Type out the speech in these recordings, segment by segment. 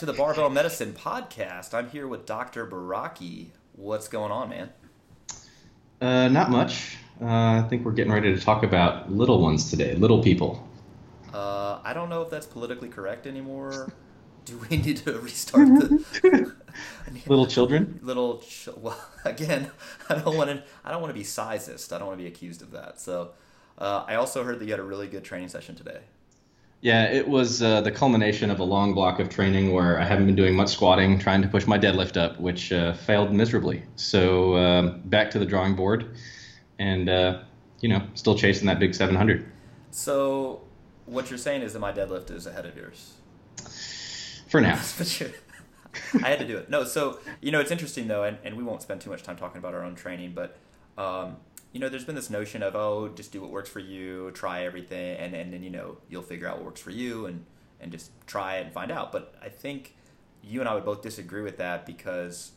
To the Barbell Medicine Podcast. I'm here with Dr. Baraki. What's going on, man? Uh, not much. Uh, I think we're getting ready to talk about little ones today, little people. Uh, I don't know if that's politically correct anymore. Do we need to restart the little children? Little, ch- well, again, I don't want to. I don't want to be sizist. I don't want to be accused of that. So, uh, I also heard that you had a really good training session today. Yeah, it was uh, the culmination of a long block of training where I haven't been doing much squatting, trying to push my deadlift up, which uh, failed miserably. So um, back to the drawing board, and uh, you know, still chasing that big 700. So what you're saying is that my deadlift is ahead of yours. For now. I had to do it. No, so you know, it's interesting though, and, and we won't spend too much time talking about our own training, but um, you know, there's been this notion of oh, just do what works for you, try everything, and and then you know you'll figure out what works for you, and and just try it and find out. But I think you and I would both disagree with that because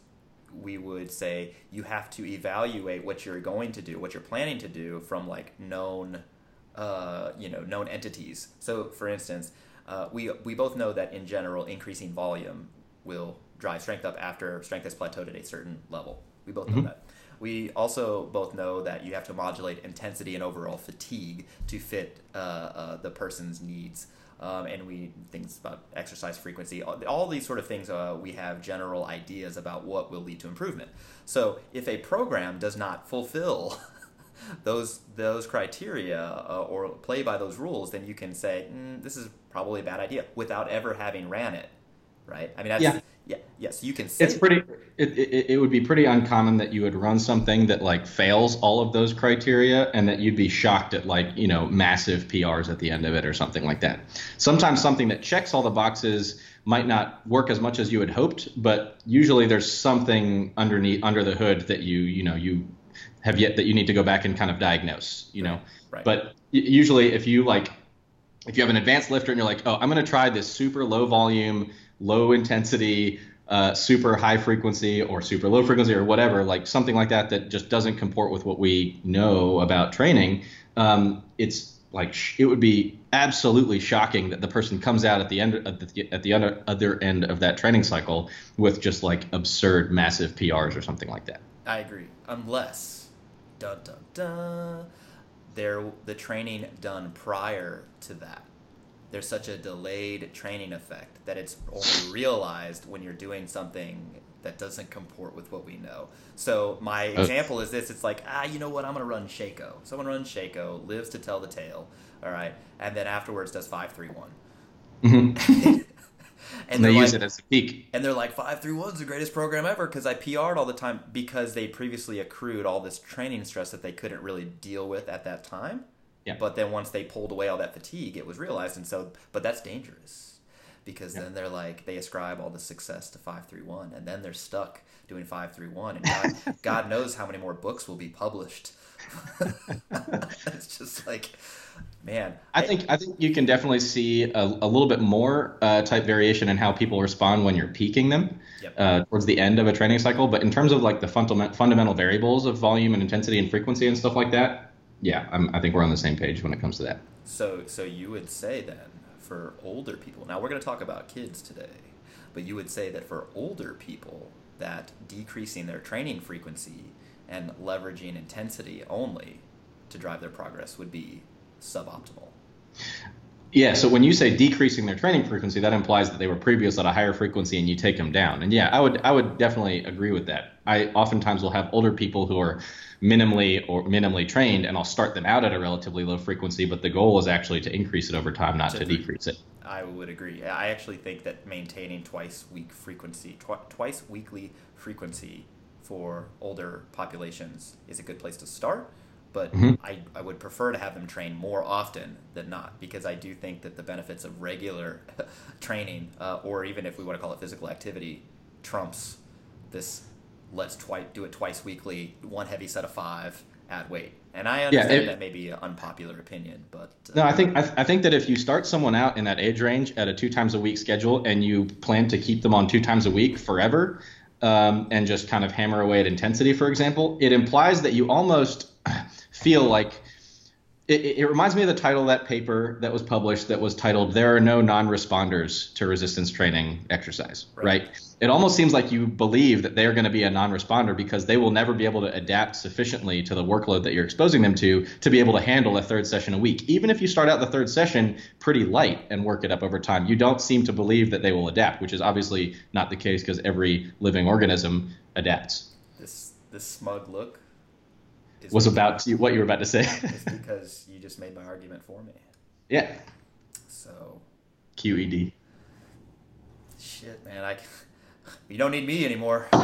we would say you have to evaluate what you're going to do, what you're planning to do from like known, uh, you know, known entities. So, for instance, uh, we we both know that in general, increasing volume will drive strength up after strength has plateaued at a certain level. We both know mm-hmm. that. We also both know that you have to modulate intensity and overall fatigue to fit uh, uh, the person's needs. Um, and we things about exercise frequency, all, all these sort of things. Uh, we have general ideas about what will lead to improvement. So if a program does not fulfill those those criteria uh, or play by those rules, then you can say mm, this is probably a bad idea without ever having ran it, right? I mean, that's, yeah. Yeah. Yes, you can. it's pretty. It, it, it would be pretty uncommon that you would run something that like fails all of those criteria, and that you'd be shocked at like you know massive PRs at the end of it or something like that. Sometimes something that checks all the boxes might not work as much as you had hoped, but usually there's something underneath under the hood that you you know you have yet that you need to go back and kind of diagnose. You know, right. but usually if you like if you have an advanced lifter and you're like, oh, I'm going to try this super low volume low intensity, uh, super high frequency or super low frequency or whatever, like something like that that just doesn't comport with what we know about training, um, it's like sh- it would be absolutely shocking that the person comes out at the end of the, at the other, other end of that training cycle with just like absurd massive PRs or something like that. I agree, unless dun dun dun, there the training done prior to that there's such a delayed training effect that it's only realized when you're doing something that doesn't comport with what we know. So my example is this: it's like ah, you know what? I'm gonna run Sheiko. Someone runs Sheiko, lives to tell the tale. All right, and then afterwards does five three one. Mm-hmm. and, and they like, use it as a peak. And they're like, five three one's the greatest program ever because I PR'd all the time because they previously accrued all this training stress that they couldn't really deal with at that time. Yeah. But then once they pulled away all that fatigue, it was realized, and so, but that's dangerous because yeah. then they're like they ascribe all the success to 531 and then they're stuck doing 531 and god, god knows how many more books will be published it's just like man i think i think you can definitely see a, a little bit more uh, type variation in how people respond when you're peaking them yep. uh, towards the end of a training cycle but in terms of like the fundamental fundamental variables of volume and intensity and frequency and stuff like that yeah, I'm, I think we're on the same page when it comes to that. So, so you would say then for older people. Now we're going to talk about kids today, but you would say that for older people, that decreasing their training frequency and leveraging intensity only to drive their progress would be suboptimal. Yeah, so when you say decreasing their training frequency, that implies that they were previous at a higher frequency and you take them down. And yeah, I would I would definitely agree with that. I oftentimes will have older people who are minimally or minimally trained and I'll start them out at a relatively low frequency, but the goal is actually to increase it over time, not to, to decrease it. I would agree. I actually think that maintaining twice week frequency, tw- twice weekly frequency for older populations is a good place to start but mm-hmm. I, I would prefer to have them train more often than not because I do think that the benefits of regular training, uh, or even if we want to call it physical activity, trumps this let's twi- do it twice weekly, one heavy set of five at weight. And I understand yeah, it, that may be an unpopular opinion, but uh, no, I think I, th- I, think that if you start someone out in that age range at a two times a week schedule and you plan to keep them on two times a week forever, um, and just kind of hammer away at intensity, for example, it implies that you almost feel like It, it, reminds me of the title of that paper that was published that was titled "There are no non-responders to resistance training exercise." Right. right? It almost seems like you believe that they are going to be a non-responder because they will never be able to adapt sufficiently to the workload that you're exposing them to to be able to handle a third session a week. Even if you start out the third session pretty light and work it up over time, you don't seem to believe that they will adapt, which is obviously not the case because every living organism adapts. This this smug look was about to, what you were about to say. it's because you just made my argument for me. Yeah. So. QED. Shit, man, I. You don't need me anymore.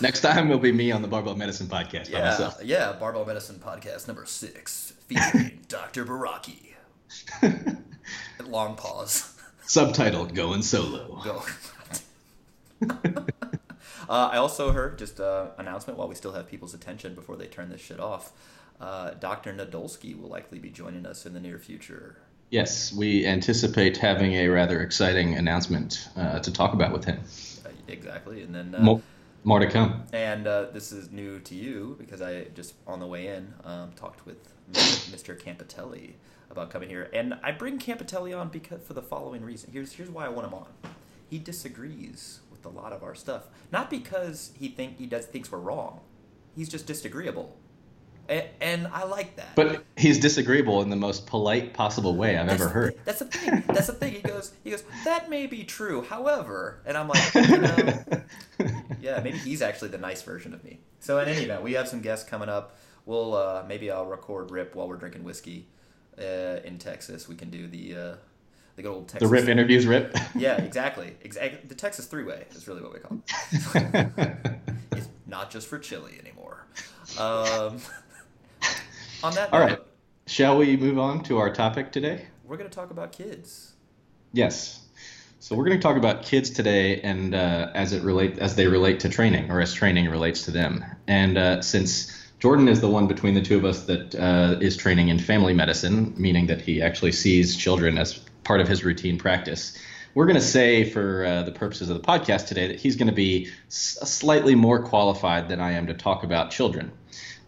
Next time will be me on the Barbell Medicine podcast yeah, by myself. Yeah, Barbell Medicine podcast number six, featuring Dr. Baraki. Long pause. Subtitle: Going solo. Go. Uh, I also heard just an uh, announcement while we still have people's attention before they turn this shit off. Uh, Dr. Nadolsky will likely be joining us in the near future. Yes, we anticipate having a rather exciting announcement uh, to talk about with him. Uh, exactly, and then uh, more, more, to come. And this is new to you because I just on the way in um, talked with Mr. Campitelli about coming here, and I bring Campitelli on because for the following reason. Here's here's why I want him on. He disagrees with a lot of our stuff. Not because he think he does thinks we're wrong. He's just disagreeable. And, and I like that. But he's disagreeable in the most polite possible way I've that's ever heard. that's the thing. That's the thing. He goes, he goes, that may be true. However, and I'm like, you know, yeah, maybe he's actually the nice version of me. So in any event, we have some guests coming up. We'll uh, maybe I'll record Rip while we're drinking whiskey uh, in Texas. We can do the uh, the good old Texas. The Rip interviews Rip. yeah, exactly. Exactly. The Texas three way is really what we call it. it's not just for chili anymore. Um, on that. All note, right. Shall we move on to our topic today? We're going to talk about kids. Yes. So we're going to talk about kids today, and uh, as it relate as they relate to training, or as training relates to them. And uh, since Jordan is the one between the two of us that uh, is training in family medicine, meaning that he actually sees children as part of his routine practice. We're going to say, for uh, the purposes of the podcast today, that he's going to be s- slightly more qualified than I am to talk about children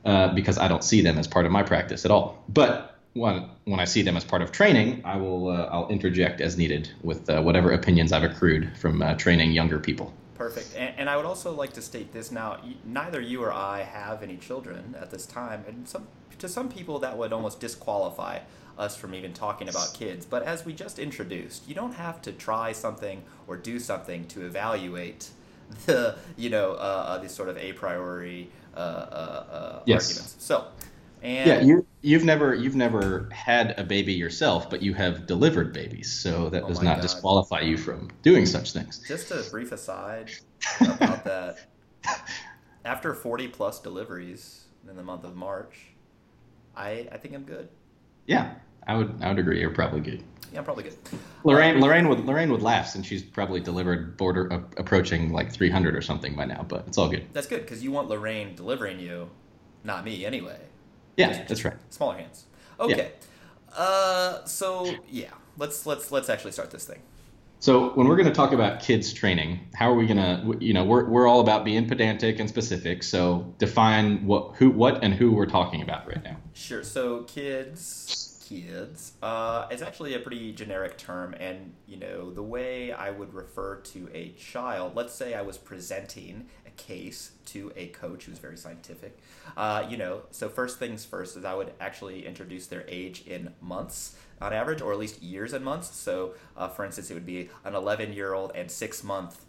uh, because I don't see them as part of my practice at all. But when, when I see them as part of training, I will uh, I'll interject as needed with uh, whatever opinions I've accrued from uh, training younger people. Perfect. And, and, I would also like to state this now: neither you or I have any children at this time, and some to some people that would almost disqualify us from even talking about kids. But as we just introduced, you don't have to try something or do something to evaluate the you know uh, uh, these sort of a priori uh, uh, uh yes. arguments. So. And yeah, you you've never you've never had a baby yourself, but you have delivered babies, so that oh does not God. disqualify you from doing such things. Just a brief aside about that. After 40 plus deliveries in the month of March, I I think I'm good. Yeah, I would I would agree. You're probably good. Yeah, probably good. Lorraine, um, Lorraine would Lorraine would laugh since she's probably delivered border uh, approaching like 300 or something by now, but it's all good. That's good because you want Lorraine delivering you, not me anyway. Yeah, just, that's just right. Smaller hands. Okay. Yeah. Uh, so yeah, let's let's let's actually start this thing. So when we're going to talk about kids training, how are we going to, you know, we're, we're all about being pedantic and specific. So define what, who, what, and who we're talking about right now. Sure. So kids, kids, uh, actually a pretty generic term, and you know the way I would refer to a child. Let's say I was presenting a case to a coach who's very scientific. Uh, you know, so first things first is I would actually introduce their age in months on average, or at least years and months. So, uh, for instance, it would be an 11 year old and six month,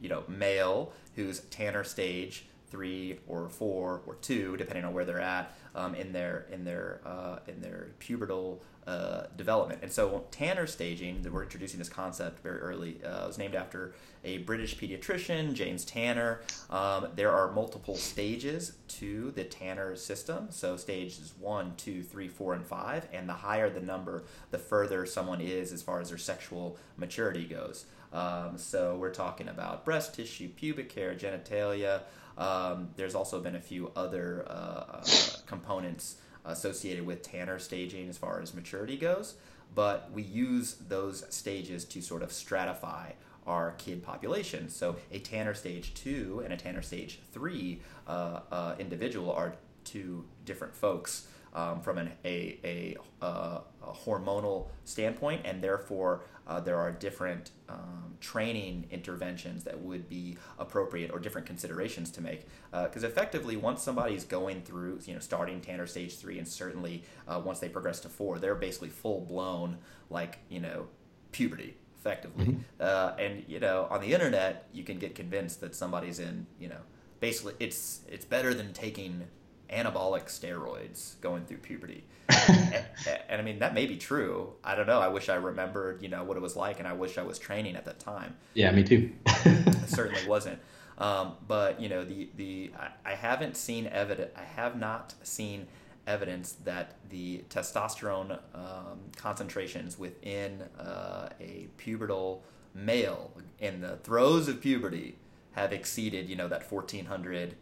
you know, male who's Tanner stage three or four or two, depending on where they're at um, in their in their uh, in their pubertal uh, development. And so Tanner staging, that we're introducing this concept very early, uh, was named after a British pediatrician, James Tanner. Um, there are multiple stages to the Tanner system. So stages one, two, three, four, and five. And the higher the number, the further someone is as far as their sexual maturity goes. Um, so we're talking about breast tissue, pubic hair, genitalia. Um, there's also been a few other uh, uh, components associated with Tanner staging as far as maturity goes, but we use those stages to sort of stratify our kid population. So a Tanner stage 2 and a Tanner stage 3 uh, uh, individual are two different folks um, from an, a, a, uh, a, hormonal standpoint, and therefore uh, there are different um, training interventions that would be appropriate or different considerations to make. Because uh, effectively, once somebody's going through, you know, starting Tanner stage three, and certainly uh, once they progress to four, they're basically full blown, like, you know, puberty effectively. Mm-hmm. Uh, and you know, on the internet, you can get convinced that somebody's in, you know, basically it's it's better than taking anabolic steroids going through puberty. and, and, I mean that may be true. I don't know. I wish I remembered, you know, what it was like, and I wish I was training at that time. Yeah, me too. it certainly wasn't. Um, but you know, the the I, I haven't seen evidence. I have not seen evidence that the testosterone um, concentrations within uh, a pubertal male in the throes of puberty have exceeded, you know, that 1400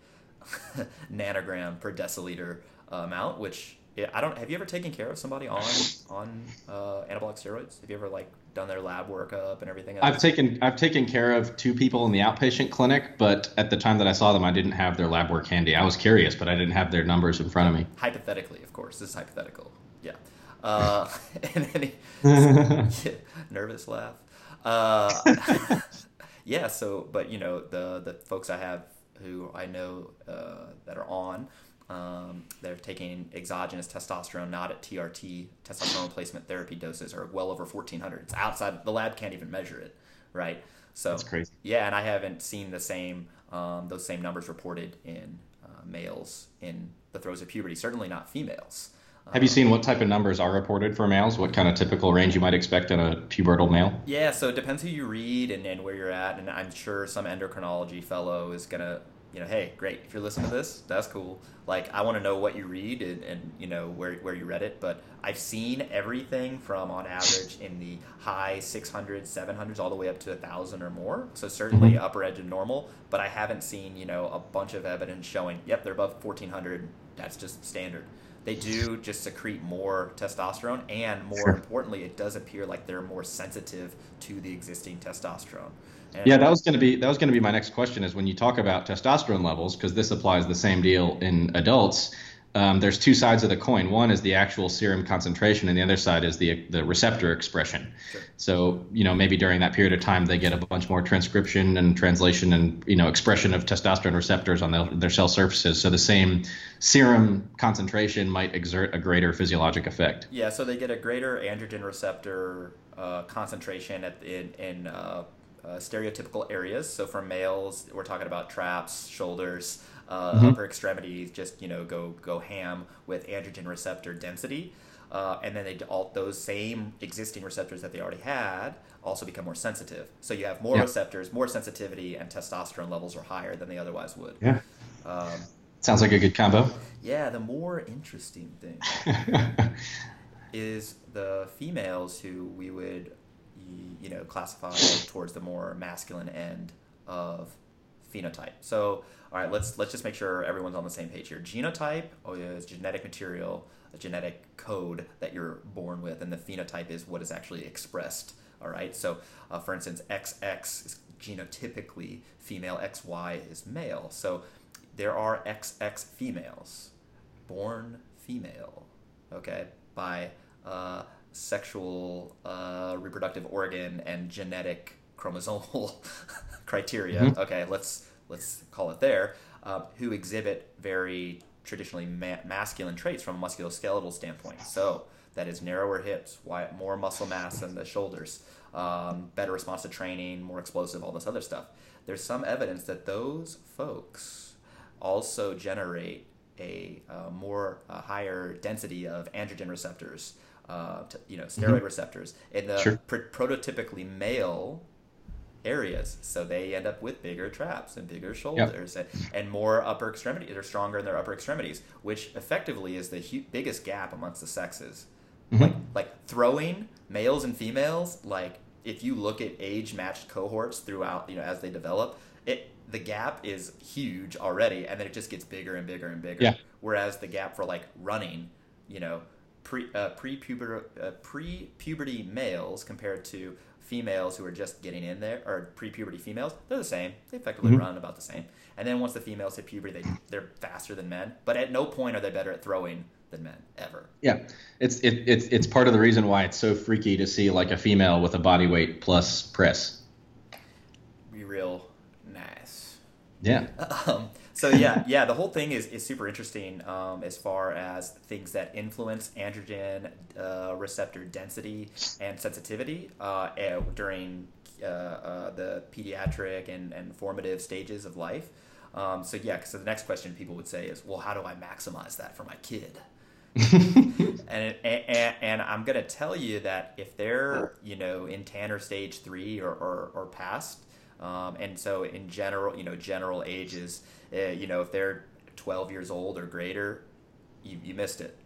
nanogram per deciliter uh, amount, which I don't. Have you ever taken care of somebody on on uh, anabolic steroids? Have you ever like done their lab workup and everything? Else? I've taken I've taken care of two people in the outpatient clinic, but at the time that I saw them, I didn't have their lab work handy. I was curious, but I didn't have their numbers in front of me. Hypothetically, of course, this is hypothetical. Yeah. Uh, and then he, yeah, nervous laugh. Uh, yeah. So, but you know, the the folks I have who I know uh, that are on um, they're taking exogenous testosterone, not at TRT, testosterone replacement therapy doses, are well over 1400. It's outside, the lab can't even measure it, right? So, That's crazy. Yeah, and I haven't seen the same, um, those same numbers reported in uh, males in the throes of puberty, certainly not females. Have you seen what type of numbers are reported for males? What kind of typical range you might expect in a pubertal male? Yeah, so it depends who you read and, and where you're at. And I'm sure some endocrinology fellow is going to you know, hey, great. If you're listening to this, that's cool. Like, I want to know what you read and, and, you know where where you read it. But I've seen everything from on average in the high 600s, 700s, all the way up to a thousand or more. So certainly mm-hmm. upper edge of normal. But I haven't seen you know a bunch of evidence showing, yep, they're above 1400. That's just standard. They do just secrete more testosterone, and more sure. importantly, it does appear like they're more sensitive to the existing testosterone. And yeah, that was going to be that was going to be my next question. Is when you talk about testosterone levels, because this applies the same deal in adults. Um, there's two sides of the coin. One is the actual serum concentration, and the other side is the the receptor expression. Sure. So you know maybe during that period of time they get a bunch more transcription and translation and you know expression of testosterone receptors on their, their cell surfaces. So the same serum concentration might exert a greater physiologic effect. Yeah, so they get a greater androgen receptor uh, concentration at, in, in uh, uh, stereotypical areas. So for males, we're talking about traps, shoulders, uh, mm-hmm. upper extremities. Just you know, go go ham with androgen receptor density. Uh, and then they all those same existing receptors that they already had also become more sensitive. So you have more yeah. receptors, more sensitivity, and testosterone levels are higher than they otherwise would. Yeah. Um, Sounds like a good combo. Yeah. The more interesting thing is the females who we would you know classify towards the more masculine end of phenotype. So, all right, let's let's just make sure everyone's on the same page here. Genotype is genetic material, a genetic code that you're born with, and the phenotype is what is actually expressed. All right. So, uh, for instance, XX is genotypically female, XY is male. So, there are XX females born female. Okay, by uh, sexual uh, reproductive organ and genetic chromosomal criteria. Mm-hmm. Okay, let's let's call it there. Uh, who exhibit very traditionally ma- masculine traits from a musculoskeletal standpoint. So that is narrower hips, more muscle mass in the shoulders, um, better response to training, more explosive, all this other stuff. There's some evidence that those folks also generate a uh, more uh, higher density of androgen receptors uh, to, you know, steroid mm-hmm. receptors in the sure. pr- prototypically male areas. So they end up with bigger traps and bigger shoulders yep. and, and, more upper extremities. They're stronger in their upper extremities, which effectively is the hu- biggest gap amongst the sexes. Mm-hmm. Like, like throwing males and females, like if you look at age matched cohorts throughout, you know, as they develop, it the gap is huge already, and then it just gets bigger and bigger and bigger. Yeah. Whereas the gap for like running, you know, pre uh, pre-puber uh, pre-puberty males compared to females who are just getting in there, or pre-puberty females, they're the same. They effectively Mhm. run about the same. And then once the females hit puberty, they they're faster than men. But at no point are they better at throwing than men ever. Yeah, it's it, it's it's part of the reason why it's so freaky to see like a female with a body weight plus press. Be real nice. Yeah. Um, so yeah, yeah, the whole thing is, is super interesting um, as far as things that influence androgen uh, receptor density and sensitivity uh, eh, during uh, uh, the pediatric and, and formative stages of life. Um, so yeah, so the next question people would say is, well, how do I maximize that for my kid? and, and and I'm gonna tell you that if they're you know in Tanner stage three or or, or past, um, and so in general you know general ages, uh, you know if they're 12 years old or greater, you you missed it.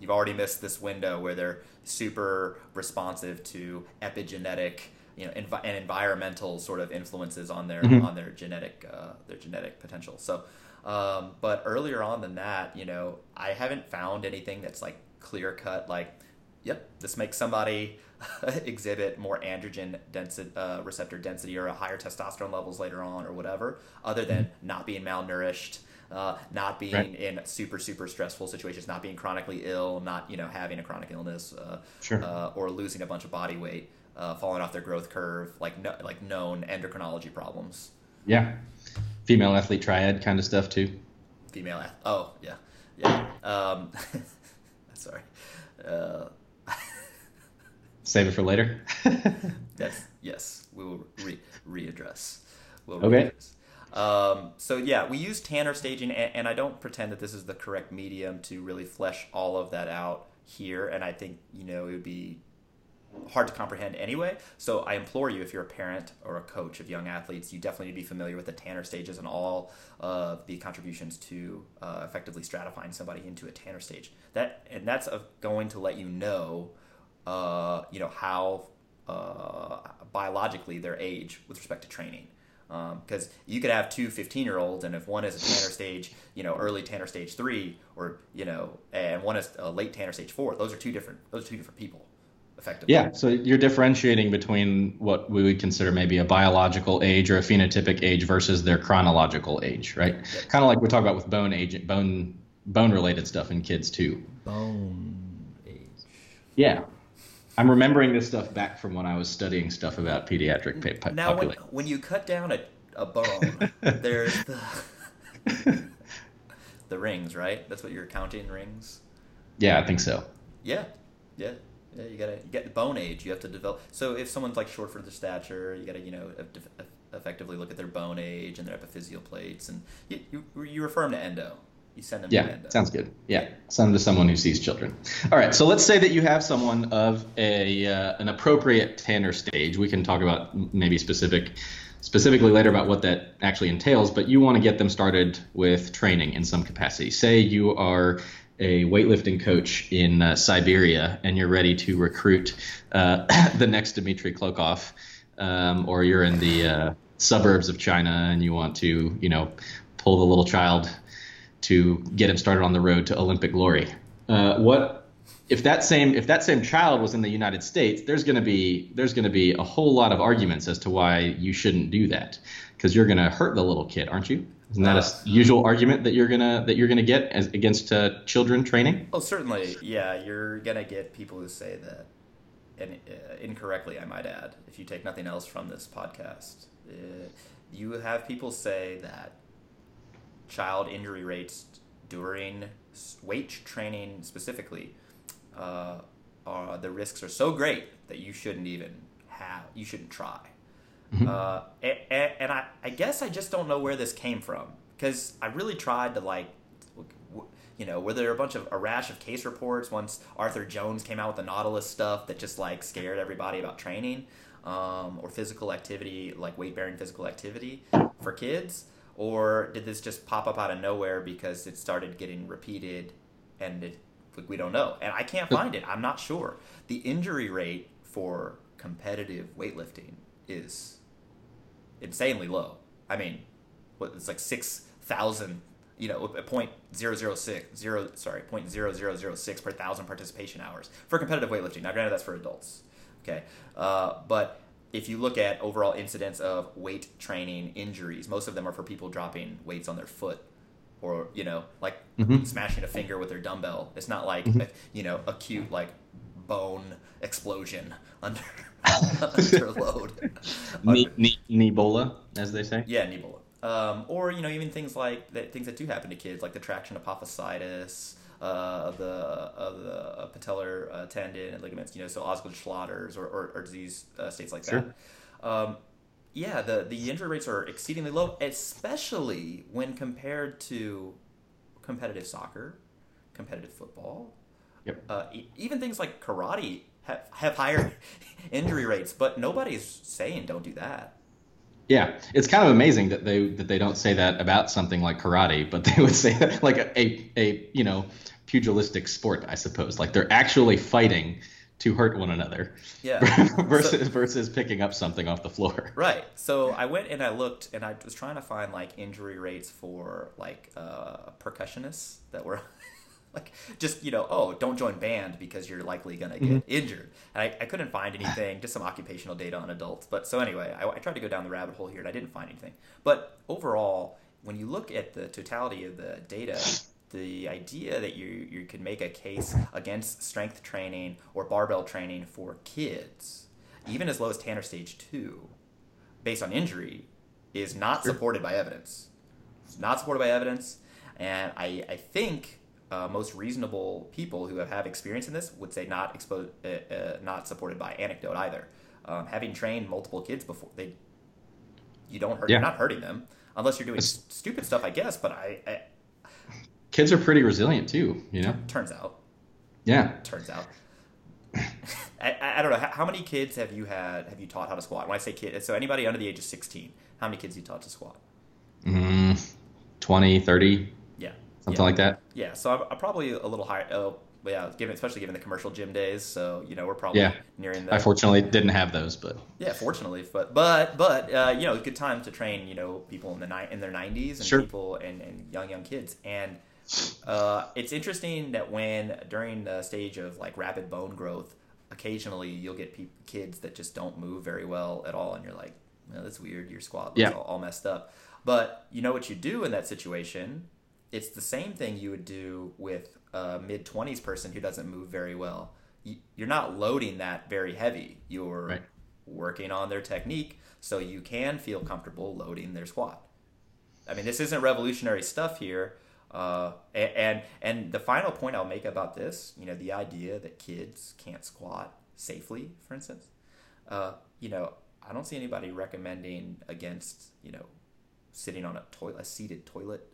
You've already missed this window where they're super responsive to epigenetic you know envi- and environmental sort of influences on their Mhm. on their genetic uh, their genetic potential. So. Um, but earlier on than that, you know, I haven't found anything that's like clear cut, like, yep, this makes somebody exhibit more androgen density, uh, receptor density or a higher testosterone levels later on or whatever, other than not being malnourished, uh, not being Right. in super, super stressful situations, not being chronically ill, not, you know, having a chronic illness, uh, Sure. uh, or losing a bunch of body weight, uh, falling off their growth curve, like, no, like known endocrinology problems. Yeah. Female athlete triad kind of stuff too. female ath- oh yeah yeah um sorry uh Save it for later. yes, yes we will re- readdress we'll Okay. readdress. um so yeah we use tanner staging and, and i don't pretend that this is the correct medium to really flesh all of that out here and i think you know it would be hard to comprehend anyway. So I implore you, if you're a parent or a coach of young athletes, you definitely need to be familiar with the Tanner stages and all of the contributions to uh, effectively stratifying somebody into a Tanner stage. That and that's uh, going to let you know, uh, you know how uh, biologically their age with respect to training. Because you could have two 15 year olds, and if one is a Tanner stage, you know, early Tanner stage three, or you know, and one is a late Tanner stage four, those are two different. Those are two different people, effectively. Yeah, so you're differentiating between what we would consider maybe a biological age or a phenotypic age versus their chronological age, right? Kind of like we talk about with bone age, bone bone related stuff in kids too. Bone age. Yeah. I'm remembering this stuff back from when I was studying stuff about pediatric pa- po- Now, when, population. when you cut down a, a bone, there's the the rings, right? That's what you're counting rings. Yeah, I think so. Yeah, yeah, yeah. You gotta you get the bone age. You have to develop. So if someone's like short for their stature, you gotta you know eff- eff- effectively look at their bone age and their epiphyseal plates, and you you, you refer them to endo. You send them Yeah, sounds good. Yeah, send them to someone who sees children. All right, so let's say that you have someone of a uh, an appropriate Tanner stage. We can talk about maybe specific specifically later about what that actually entails, but you want to get them started with training in some capacity. Say you are a weightlifting coach in uh, Siberia and you're ready to recruit uh, the next Dmitry Klokov, um, or you're in the uh, suburbs of China and you want to, you know, pull the little child to get him started on the road to Olympic glory. Uh, what if that same if that same child was in the United States? There's going to be there's going to be a whole lot of arguments as to why you shouldn't do that because you're going to hurt the little kid, aren't you? Isn't that a s- usual argument that you're gonna that you're gonna get as, against uh, children training? Oh, certainly. Yeah, you're gonna get people who say that, and uh, incorrectly, I might add. If you take nothing else from this podcast, uh, you have people say that child injury rates during weight training specifically, uh, are the risks are so great that you shouldn't even have, you shouldn't try. Uh, and, and I, I guess I just don't know where this came from because I really tried to like, you know, were there a bunch of a rash of case reports once Arthur Jones came out with the Nautilus stuff that just like scared everybody about training um, or physical activity, like weight bearing physical activity for kids, or did this just pop up out of nowhere because it started getting repeated and it like, we don't know and I can't find it. I'm not sure. The injury rate for competitive weightlifting is insanely low. I mean, what it's like six thousand, you know, point zero zero six zero sorry point zero zero zero six per thousand participation hours for competitive weightlifting. Now, granted, that's for adults, okay, uh, but if you look at overall incidence of weight training injuries, most of them are for people dropping weights on their foot or you know like Mhm. smashing a finger with their dumbbell. It's not like Mhm. a, you know acute like bone explosion under under load. Ni- Nibola, as they say. Yeah, Ebola. Um, or you know even things like that, things that do happen to kids, like the traction apophysitis uh, of the of the uh, patellar uh, tendon and ligaments. You know, so Osgood-Schlatter's or, or, or disease uh, states like Sure. that. Um, yeah, the the injury rates are exceedingly low, especially when compared to competitive soccer, competitive football. Yep. Uh, e- even things like karate have, have higher injury rates, but nobody's saying don't do that. Yeah, it's kind of amazing that they that they don't say that about something like karate, but they would say that like a, a, a you know pugilistic sport, I suppose. Like they're actually fighting to hurt one another Yeah. versus versus picking up something off the floor. Right. So I went and I looked and I was trying to find like injury rates for like uh, percussionists that were like just you know oh don't join band because you're likely gonna get injured. And I, I couldn't find anything, just some occupational data on adults. But so anyway, I, I tried to go down the rabbit hole here and I didn't find anything. But overall, when you look at the totality of the data. The idea that you you can make a case against strength training or barbell training for kids, even as low as Tanner stage two, based on injury is not supported by evidence. It's not supported by evidence, and I, I think uh, most reasonable people who have, have experience in this would say not exposed, uh, uh, not supported by anecdote either. Um, having trained multiple kids before, they you don't hurt. Yeah. You're not hurting them unless you're doing It's- stupid stuff, I guess. But I, I Kids are pretty resilient too, you know. turns out, Yeah. turns out. I, I don't know how, many kids have you had have you taught how to squat when i say kid so anybody under the age of 16 how many kids you taught to squat Mm, 20, 30, yeah something yeah. like that. Yeah, so I'm, I'm probably a little higher. Oh, yeah, given especially given the commercial gym days. So you know we're probably Yeah. nearing the. I fortunately didn't have those, but yeah, fortunately, but but but uh, you know, good time to train. You know, people in the ni- in their 90s and Sure. people and, and young young kids. And uh, it's interesting that when during the stage of like rapid bone growth, occasionally you'll get peop kids that just don't move very well at all, and you're like, well, that's weird. Your squat Yeah. all, all messed up. But you know what you do in that situation? It's the same thing you would do with a mid 20s person who doesn't move very well. You- You're not loading that very heavy. You're Right. working on their technique so you can feel comfortable loading their squat. I mean, this isn't revolutionary stuff here. Uh, and and the final point I'll make about this, you know, the idea that kids can't squat safely, for instance, uh, you know, I don't see anybody recommending against, you know, sitting on a toilet, a seated toilet,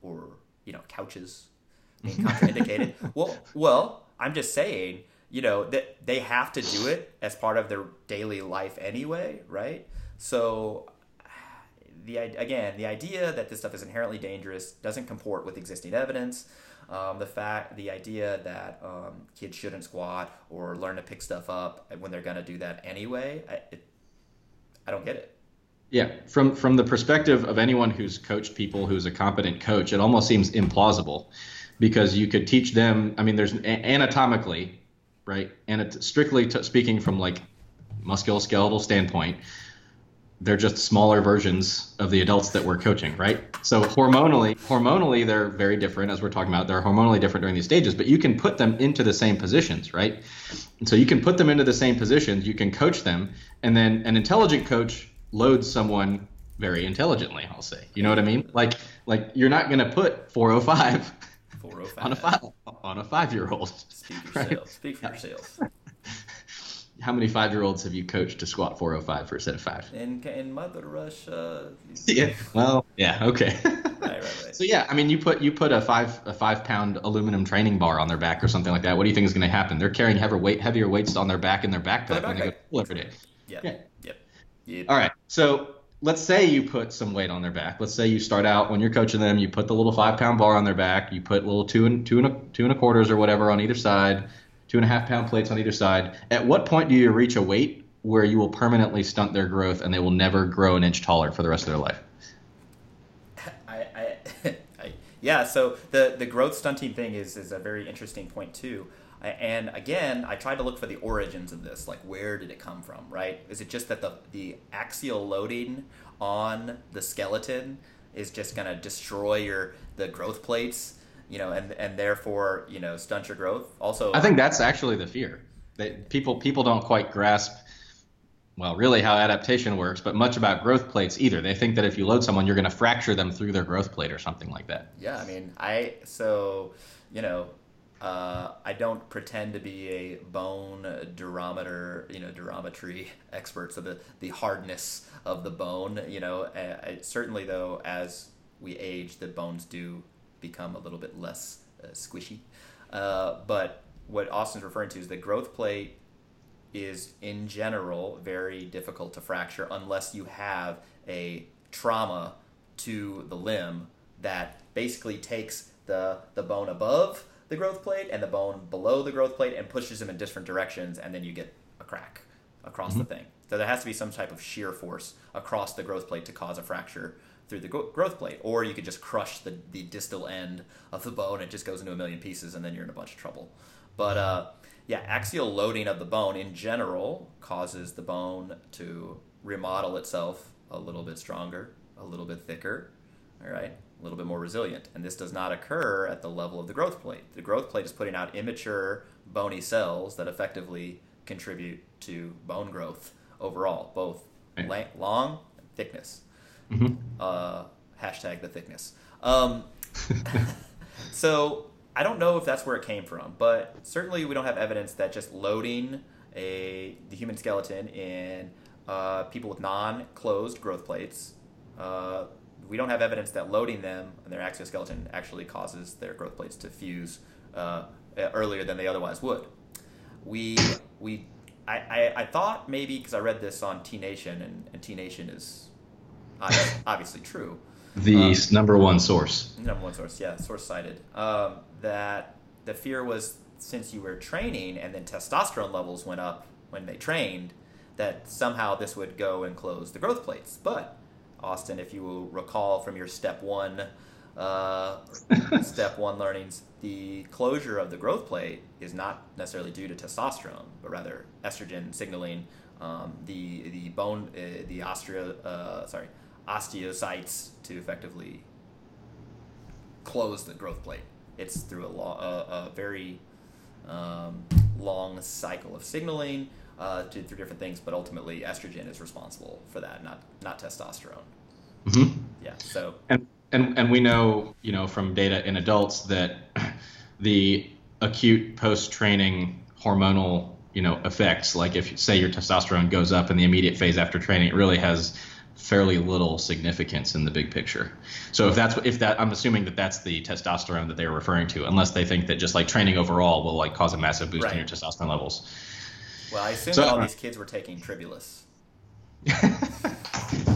or you know, couches being contraindicated. well, well, I'm just saying, you know, that they have to do it as part of their daily life anyway, right? So the again, the idea that this stuff is inherently dangerous doesn't comport with existing evidence. Um, the fact, the idea that um, kids shouldn't squat or learn to pick stuff up when they're gonna do that anyway, I, it, I don't get it. Yeah, from from the perspective of anyone who's coached people, who's a competent coach, it almost seems implausible, because you could teach them. I mean, there's anatomically, right, and it, strictly t- speaking from like musculoskeletal standpoint, they're just smaller versions of the adults that we're coaching, right? So hormonally, hormonally, they're very different, as we're talking about. They're hormonally different during these stages, but you can put them into the same positions, right? And so you can put them into the same positions. You can coach them, and then an intelligent coach loads someone very intelligently. I'll say, you know what I mean? Like, like you're not going to put 405 405. on a five on a five year old. Speak for Right. yourself. Speak for yourself. How many five year olds have you coached to squat 405 for a set of five? In in Mother Russia. Yeah. Well, yeah. Okay. Right, right, right. So yeah, I mean, you put you put a five a five pound aluminum training bar on their back or something like that. What do you think is going to happen? They're carrying heavier weight heavier weights on their back in their backpack when they go to school every day. Yeah. Yeah. Yep. Yep. All right. So let's say you put some weight on their back. Let's say you start out when you're coaching them, you put the little five pound bar on their back, you put little two and two and a, two and a quarters or whatever on either side, two and a half pound plates on either side. At what point do you reach a weight where you will permanently stunt their growth and they will never grow an inch taller for the rest of their life? I, I, I, yeah. So the the growth stunting thing is is a very interesting point too. And again, I tried to look for the origins of this. Like, where did it come from, right? Is it just that the, the axial loading on the skeleton is just going to destroy your the growth plates, you know, and, and therefore, you know, stunt your growth? Also, I think that's actually the fear. They, people people don't quite grasp well, really how adaptation works, but much about growth plates either. They think that if you load someone, you're going to fracture them through their growth plate or something like that. Yeah, I mean, I so you know, uh, I don't pretend to be a bone durometer, you know, durometry expert, so the the hardness of the bone, you know, I, certainly though as we age, the bones do become a little bit less uh, squishy. Uh, but what Austin's referring to is the growth plate is in general very difficult to fracture unless you have a trauma to the limb that basically takes the, the bone above the growth plate and the bone below the growth plate and pushes them in different directions and then you get a crack across mm-hmm. the thing. So there has to be some type of shear force across the growth plate to cause a fracture through the growth plate. Or you could just crush the, the distal end of the bone, it just goes into a million pieces and then you're in a bunch of trouble. But uh, yeah, axial loading of the bone in general causes the bone to remodel itself a little bit stronger, a little bit thicker, all right, a little bit more resilient. And this does not occur at the level of the growth plate. The growth plate is putting out immature bony cells that effectively contribute to bone growth overall, both right. long and thickness. Mm-hmm. Uh, hashtag the thickness. Um, so I don't know if that's where it came from, but certainly we don't have evidence that just loading a the human skeleton in uh, people with non-closed growth plates, uh, we don't have evidence that loading them in their exoskeleton actually causes their growth plates to fuse uh, earlier than they otherwise would. We we I, I, I thought maybe because I read this on T Nation and, and T Nation is obviously true. The um, number one source. Number one source, yeah, source cited. Um, that the fear was since you were training and then testosterone levels went up when they trained, that somehow this would go and close the growth plates. But Austin, if you will recall from your step one, uh, step one learnings, the closure of the growth plate is not necessarily due to testosterone, but rather estrogen signaling. Um, the the bone uh, the osteo uh, sorry osteocytes to effectively close the growth plate. It's through a, lo- a, a very um, long cycle of signaling uh, to, through different things, but ultimately estrogen is responsible for that, not not testosterone. Mm-hmm. Yeah. So and, and and we know you know from data in adults that the acute post training hormonal you know effects, like if say your testosterone goes up in the immediate phase after training, it really has fairly little significance in the big picture. So if that's if that I'm assuming that that's the testosterone that they were referring to, unless they think that just like training overall will like cause a massive boost right. in your testosterone levels. Well, I assume so, all these kids were taking Tribulus.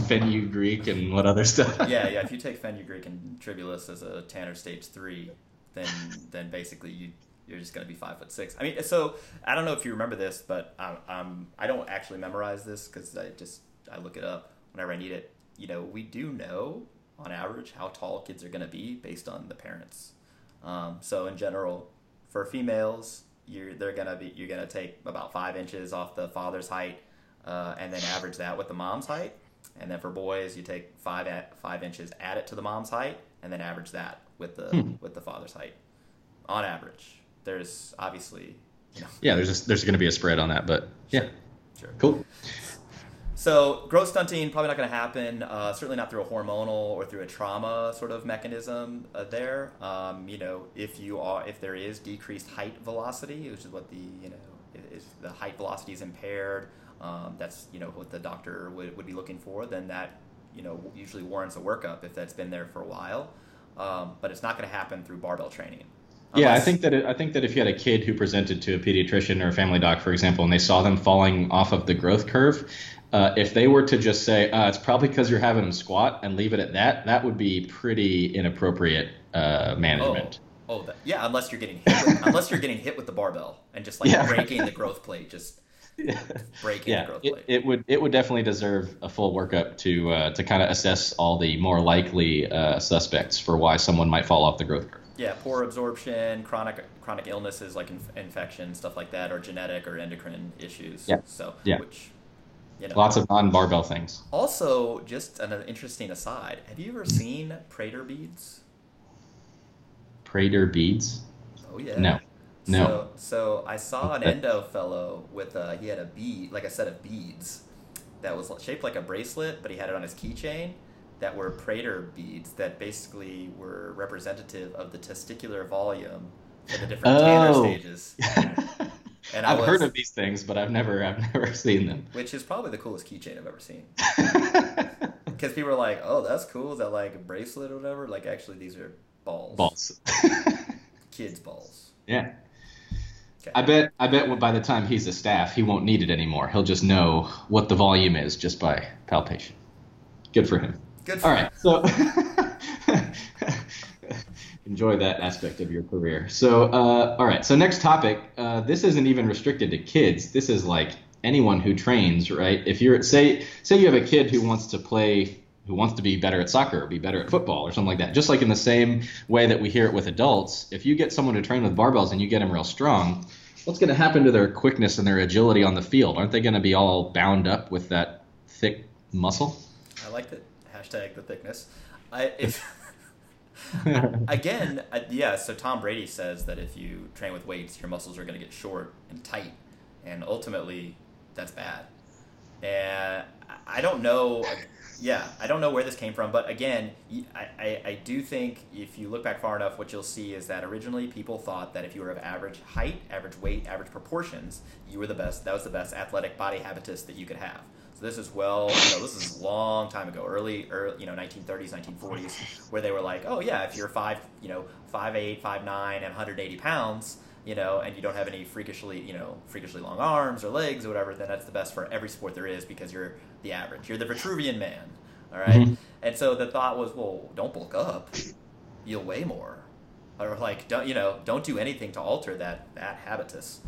fenugreek and what other stuff? yeah, yeah. If you take fenugreek and Tribulus as a Tanner stage three, then then basically you you're just gonna be five foot six. I mean, so I don't know if you remember this, but I'm, I'm I don't actually memorize this because I just I look it up whenever I need it. You know, we do know on average how tall kids are going to be based on the parents. Um, so in general, for females, you're they're gonna be you're gonna take about five inches off the father's height, uh, and then average that with the mom's height. And then for boys, you take five at, five inches, add it to the mom's height, and then average that with the hmm. with the father's height. On average, there's obviously you know. Yeah, there's a, there's going to be a spread on that, but yeah, sure. sure. cool. So growth stunting probably not going to happen. Uh, certainly not through a hormonal or through a trauma sort of mechanism uh, there. Um, you know, if you are if there is decreased height velocity, which is what the you know if the height velocity is impaired, um, that's you know what the doctor would, would be looking for. Then that you know usually warrants a workup if that's been there for a while. Um, but it's not going to happen through barbell training. Unless, yeah, I think that it, I think that if you had a kid who presented to a pediatrician or a family doc, for example, and they saw them falling off of the growth curve, uh, if they were to just say uh, it's probably because you're having them squat and leave it at that, that would be pretty inappropriate uh, management. Oh, oh that, yeah. Unless you're getting hit, with, unless you're getting hit with the barbell and just like yeah. breaking the growth plate, just breaking yeah, the growth plate. It, it, would it would definitely deserve a full workup to uh, to kind of assess all the more likely uh, suspects for why someone might fall off the growth curve. Yeah, poor absorption, chronic chronic illnesses like inf- infection, stuff like that, or genetic or endocrine issues. Yeah. So, Yeah. which, you know. Lots of non-barbell things. Also, just an interesting aside: Have you ever seen Prader beads? Prader beads? Oh yeah. No. No. So, so I saw an endo fellow with a he had a bead, like a set of beads, that was shaped like a bracelet, but he had it on his keychain. That were Prader beads that basically were representative of the testicular volume for the different Tanner Oh. stages. And I've was, heard of these things, but I've never I've never seen them. which is probably the coolest keychain I've ever seen. Because people are like, "Oh, that's cool. Is that like a bracelet or whatever?" Like, actually, these are balls. Balls. Kids' balls. yeah. Okay. I bet I bet by the time he's a staff, he won't need it anymore. He'll just know what the volume is just by palpation. Good for him. Good. For All right, so enjoy that aspect of your career. So, uh, all right, so next topic. Uh, this isn't even restricted to kids. This is like anyone who trains, right? If you're say say you have a kid who wants to play, who wants to be better at soccer, or be better at football, or something like that. Just like in the same way that we hear it with adults, if you get someone to train with barbells and you get them real strong. What's going to happen to their quickness and their agility on the field? Aren't they going to be all bound up with that thick muscle? I like it. Hashtag the thickness. I if again, yeah. So Tom Brady says that if you train with weights, your muscles are going to get short and tight, and ultimately, that's bad. And I- I don't know. Yeah, I don't know where this came from, but again, I I do think if you look back far enough, what you'll see is that originally people thought that if you were of average height, average weight, average proportions, you were the best. That was the best athletic body habitus that you could have. So this is well, you know, this is a long time ago, early, early, you know, 1930s, 1940s, where they were like, oh yeah, if you're five, you know, five eight, five nine, and 180 pounds, you know, and you don't have any freakishly, you know, freakishly long arms or legs or whatever, then that's the best for every sport there is because you're the average. You're the Vitruvian man, all right? Mhm. And so the thought was, well, don't bulk up, you'll weigh more, or like, don't you know, don't do anything to alter that that habitus.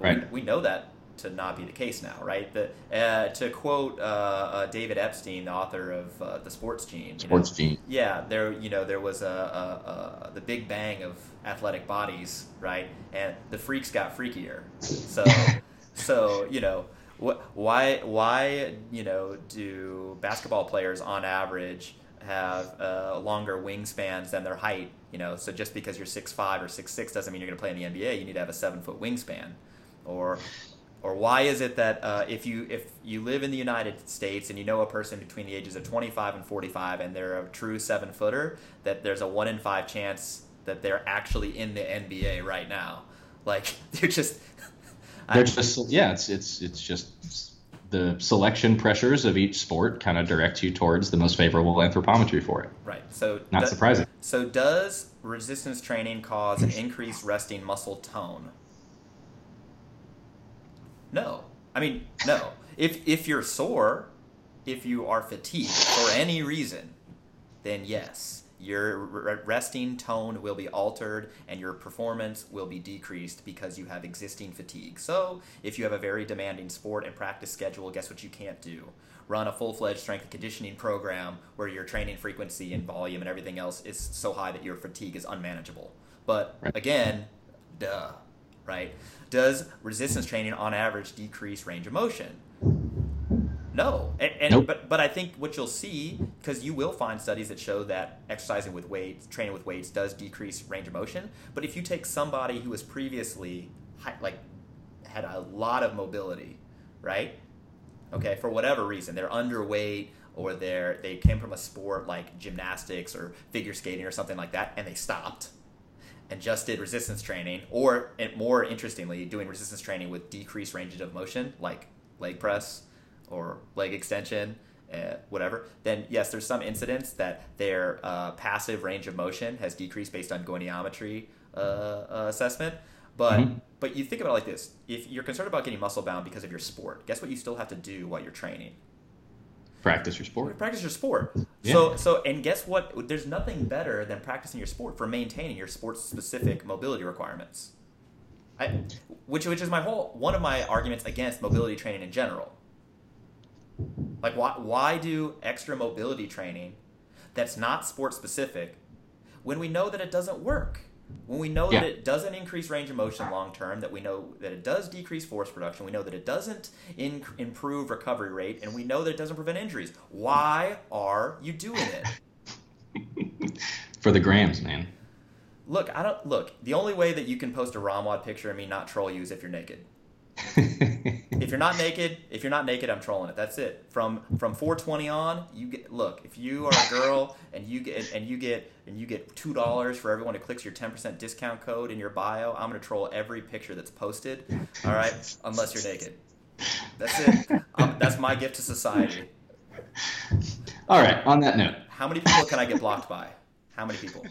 Right. We, we know that to not be the case now, right? The, uh, to quote uh, uh, David Epstein, the author of uh, the Sports Gene. Sports know, gene. yeah, there you know there was a, a, a the big bang of athletic bodies, right? And the freaks got freakier. So so you know wh- why why you know do basketball players on average have uh, longer wingspans than their height? You know, so just because you're six five or six six doesn't mean you're going to play in the NBA. You need to have a seven foot wingspan, or or why is it that uh, if you if you live in the United States and you know a person between the ages of 25 and 45 and they're a true seven footer, that there's a one in five chance that they're actually in the NBA right now? Like they're just They're just yeah, it's it's it's just the selection pressures of each sport kind of direct you towards the most favorable anthropometry for it. right. So Not surprising. So does resistance training cause an increased resting muscle tone? No. I mean, no. If if you're sore, if you are fatigued for any reason, then yes, your r- resting tone will be altered and your performance will be decreased because you have existing fatigue. So, if you have a very demanding sport and practice schedule, guess what you can't do? Run a full fledged strength and conditioning program where your training frequency and volume and everything else is so high that your fatigue is unmanageable. But again, duh, right? Does resistance training on average decrease range of motion? No, and, and Nope. but but I think what you'll see because you will find studies that show that exercising with weights, training with weights, does decrease range of motion. But if you take somebody who was previously hi- like had a lot of mobility, right? Okay, for whatever reason, they're underweight or they're they came from a sport like gymnastics or figure skating or something like that, and they stopped and just did resistance training, or and more interestingly, doing resistance training with decreased ranges of motion, like leg press or leg extension, uh, whatever, then yes, there's some incidents that their uh, passive range of motion has decreased based on goniometry uh, uh, assessment. But Mhm. but you think about it like this: if you're concerned about getting muscle bound because of your sport, guess what you still have to do while you're training? Practice your sport. Practice your sport. Yeah. So so and guess what? There's nothing better than practicing your sport for maintaining your sports specific mobility requirements. I, which which is my whole one of my arguments against mobility training in general. Like why why do extra mobility training that's not sport specific when we know that it doesn't work? When we know Yeah. that it doesn't increase range of motion long term, that we know that it does decrease force production, we know that it doesn't in- improve recovery rate, and we know that it doesn't prevent injuries. Why are you doing it? For the grams, man. Look, I don't look. The only way that you can post a Ramwad picture of me not troll you is if you're naked. If you're not naked, if you're not naked, I'm trolling it. That's it. From from 420 on, you get look. If you are a girl and you get and you get and you get two dollars for everyone who clicks your 10% discount code in your bio, I'm gonna troll every picture that's posted. All right, unless you're naked. That's it. Um, that's my gift to society. All right. On that note, How many people can I get blocked by? How many people?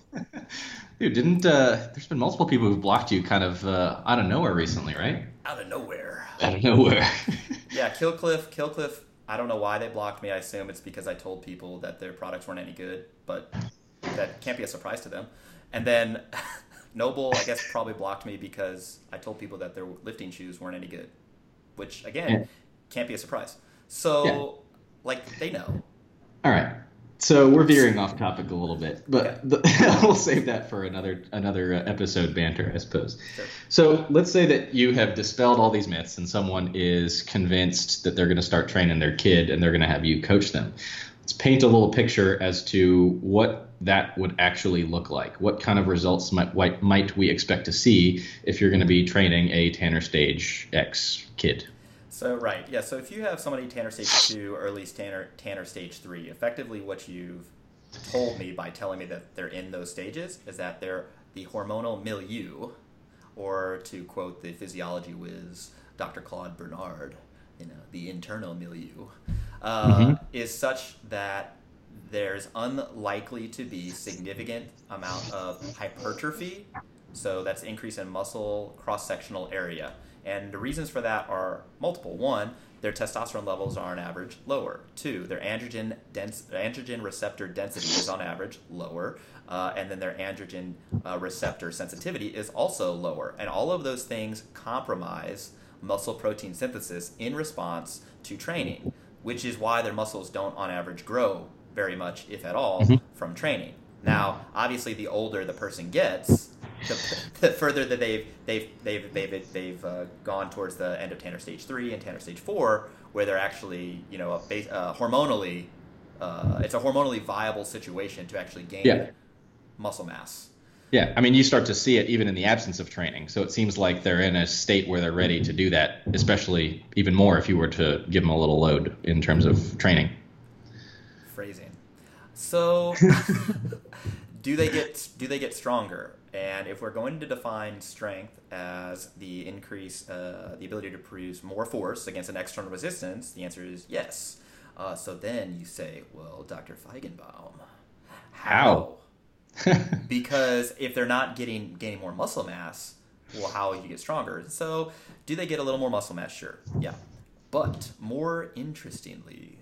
dude, didn't uh, there's been multiple people who've blocked you kind of uh, out of nowhere recently, right? Out of nowhere. Out of nowhere. Yeah, Killcliff. Killcliff. I don't know why they blocked me. I assume it's because I told people that their products weren't any good, but that can't be a surprise to them. And then NOBULL, I guess, probably blocked me because I told people that their lifting shoes weren't any good, which again Yeah. can't be a surprise. So, Yeah. like, they know. All right. So we're veering off topic a little bit, but the, we'll save that for another another uh, episode banter, I suppose. Sure. So let's say that you have dispelled all these myths, and someone is convinced that they're going to start training their kid, and they're going to have you coach them. Let's paint a little picture as to what that would actually look like. What kind of results might might, might we expect to see if you're going to be training a Tanner Stage X kid? So right, yeah. So if you have somebody Tanner stage two or at least Tanner Tanner stage three, effectively what you've told me by telling me that they're in those stages is that they're the hormonal milieu, or to quote the physiology whiz Dr. Claude Bernard, you know, the internal milieu, uh, Mhm. is such that there's unlikely to be significant amount of hypertrophy so that's increase in muscle cross sectional area. And the reasons for that are multiple. One, their testosterone levels are on average lower. Two, their androgen dense androgen receptor density is on average lower, uh, and then their androgen uh, receptor sensitivity is also lower. And all of those things compromise muscle protein synthesis in response to training, which is why their muscles don't on average grow very much, if at all, Mhm. from training. Now, obviously, the older the person gets, the, the further that they've they've they've they've they've uh, gone towards the end of Tanner stage three and Tanner stage four, where they're actually you know a base, uh, hormonally, uh, it's a hormonally viable situation to actually gain Yeah. muscle mass. Yeah, I mean, you start to see it even in the absence of training. So it seems like they're in a state where they're ready to do that, especially even more if you were to give them a little load in terms of training. phrasing. So, do they get do they get stronger? And if we're going to define strength as the increase, uh, the ability to produce more force against an external resistance, the answer is yes. Uh, so then you say, well, Dr. Feigenbaum, how? because if they're not getting gaining more muscle mass, well, how will you get stronger? So, do they get a little more muscle mass? Sure, yeah. But more interestingly,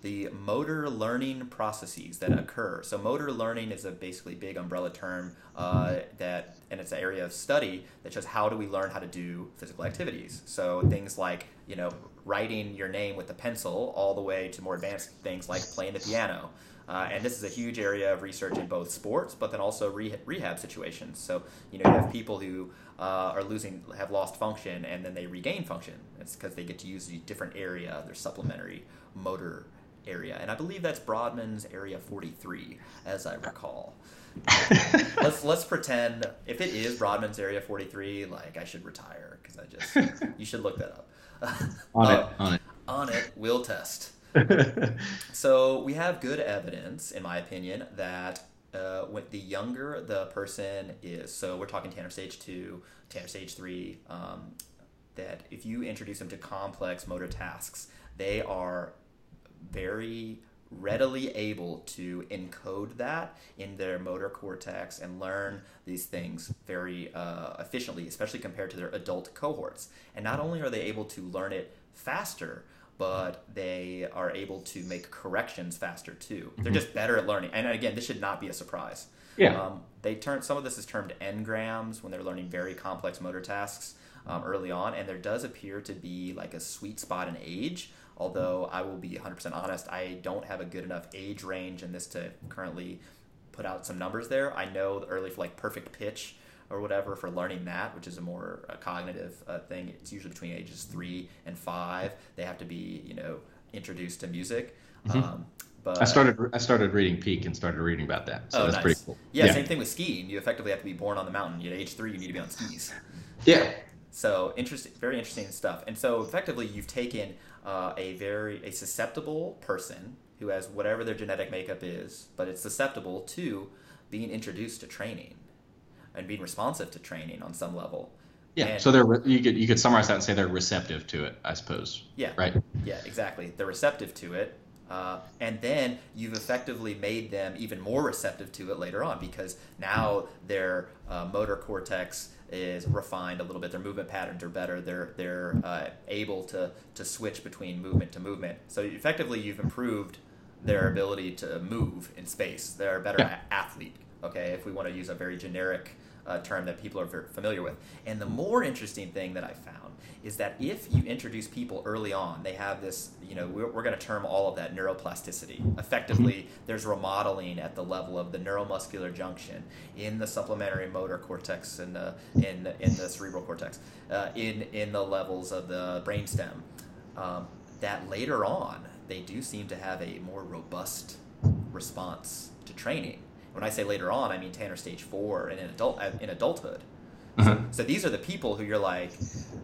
the motor learning processes that occur. So, motor learning is a basically big umbrella term uh, that, and it's an area of study that shows how do we learn how to do physical activities. So, things like you know writing your name with a pencil, all the way to more advanced things like playing the piano. Uh, and this is a huge area of research in both sports, but then also re- rehab situations. So you know you have people who uh, are losing, have lost function, and then they regain function. It's because they get to use a different area, their supplementary motor area, and I believe that's Brodmann's area 43, as I recall. let's let's pretend if it is Brodmann's area 43, like I should retire because I just you should look that up. On Uh, it, on it, on it, we'll test. So we have good evidence, in my opinion, that uh, when the younger the person is, so we're talking Tanner stage two, Tanner stage three, um, that if you introduce them to complex motor tasks, they are very readily able to encode that in their motor cortex and learn these things very uh, efficiently, especially compared to their adult cohorts. And not only are they able to learn it faster, but they are able to make corrections faster too. They're just better at learning. And again, this should not be a surprise. Yeah. Um, they turn some of this is termed engrams when they're learning very complex motor tasks um, early on, and there does appear to be like a sweet spot in age. Although I will be 100% honest, I don't have a good enough age range in this to currently put out some numbers there. I know early for like perfect pitch or whatever for learning that, which is a more uh, cognitive uh, thing. It's usually between ages three and five. They have to be, you know, introduced to music. Mm-hmm. Um, but I started I started reading Peak and started reading about that. So oh, that's nice. pretty cool. Yeah, yeah, same thing with skiing. You effectively have to be born on the mountain. At age three, you need to be on skis. Yeah. So interesting, very interesting stuff. And so effectively, you've taken uh, a very a susceptible person who has whatever their genetic makeup is, but it's susceptible to being introduced to training and being responsive to training on some level. Yeah. And, so they're you could you could summarize that and say they're receptive to it, I suppose. Yeah. Right. Yeah. Exactly. They're receptive to it, uh, and then you've effectively made them even more receptive to it later on because now their uh, motor cortex is refined a little bit. Their movement patterns are better. They're they're uh, able to to switch between movement to movement. So effectively, you've improved their ability to move in space. They're a better yeah. athlete. Okay, if we want to use a very generic uh, term that people are very familiar with. And the more interesting thing that I found is that if you introduce people early on, they have this, you know, we're, we're going to term all of that neuroplasticity. Effectively, mm-hmm. there's remodeling at the level of the neuromuscular junction in the supplementary motor cortex and the, in, in the cerebral cortex, uh, in, in the levels of the brainstem. Um, that later on, they do seem to have a more robust response to training. When I say later on, I mean Tanner stage four and in adult in adulthood. Uh-huh. So, so, these are the people who you're like,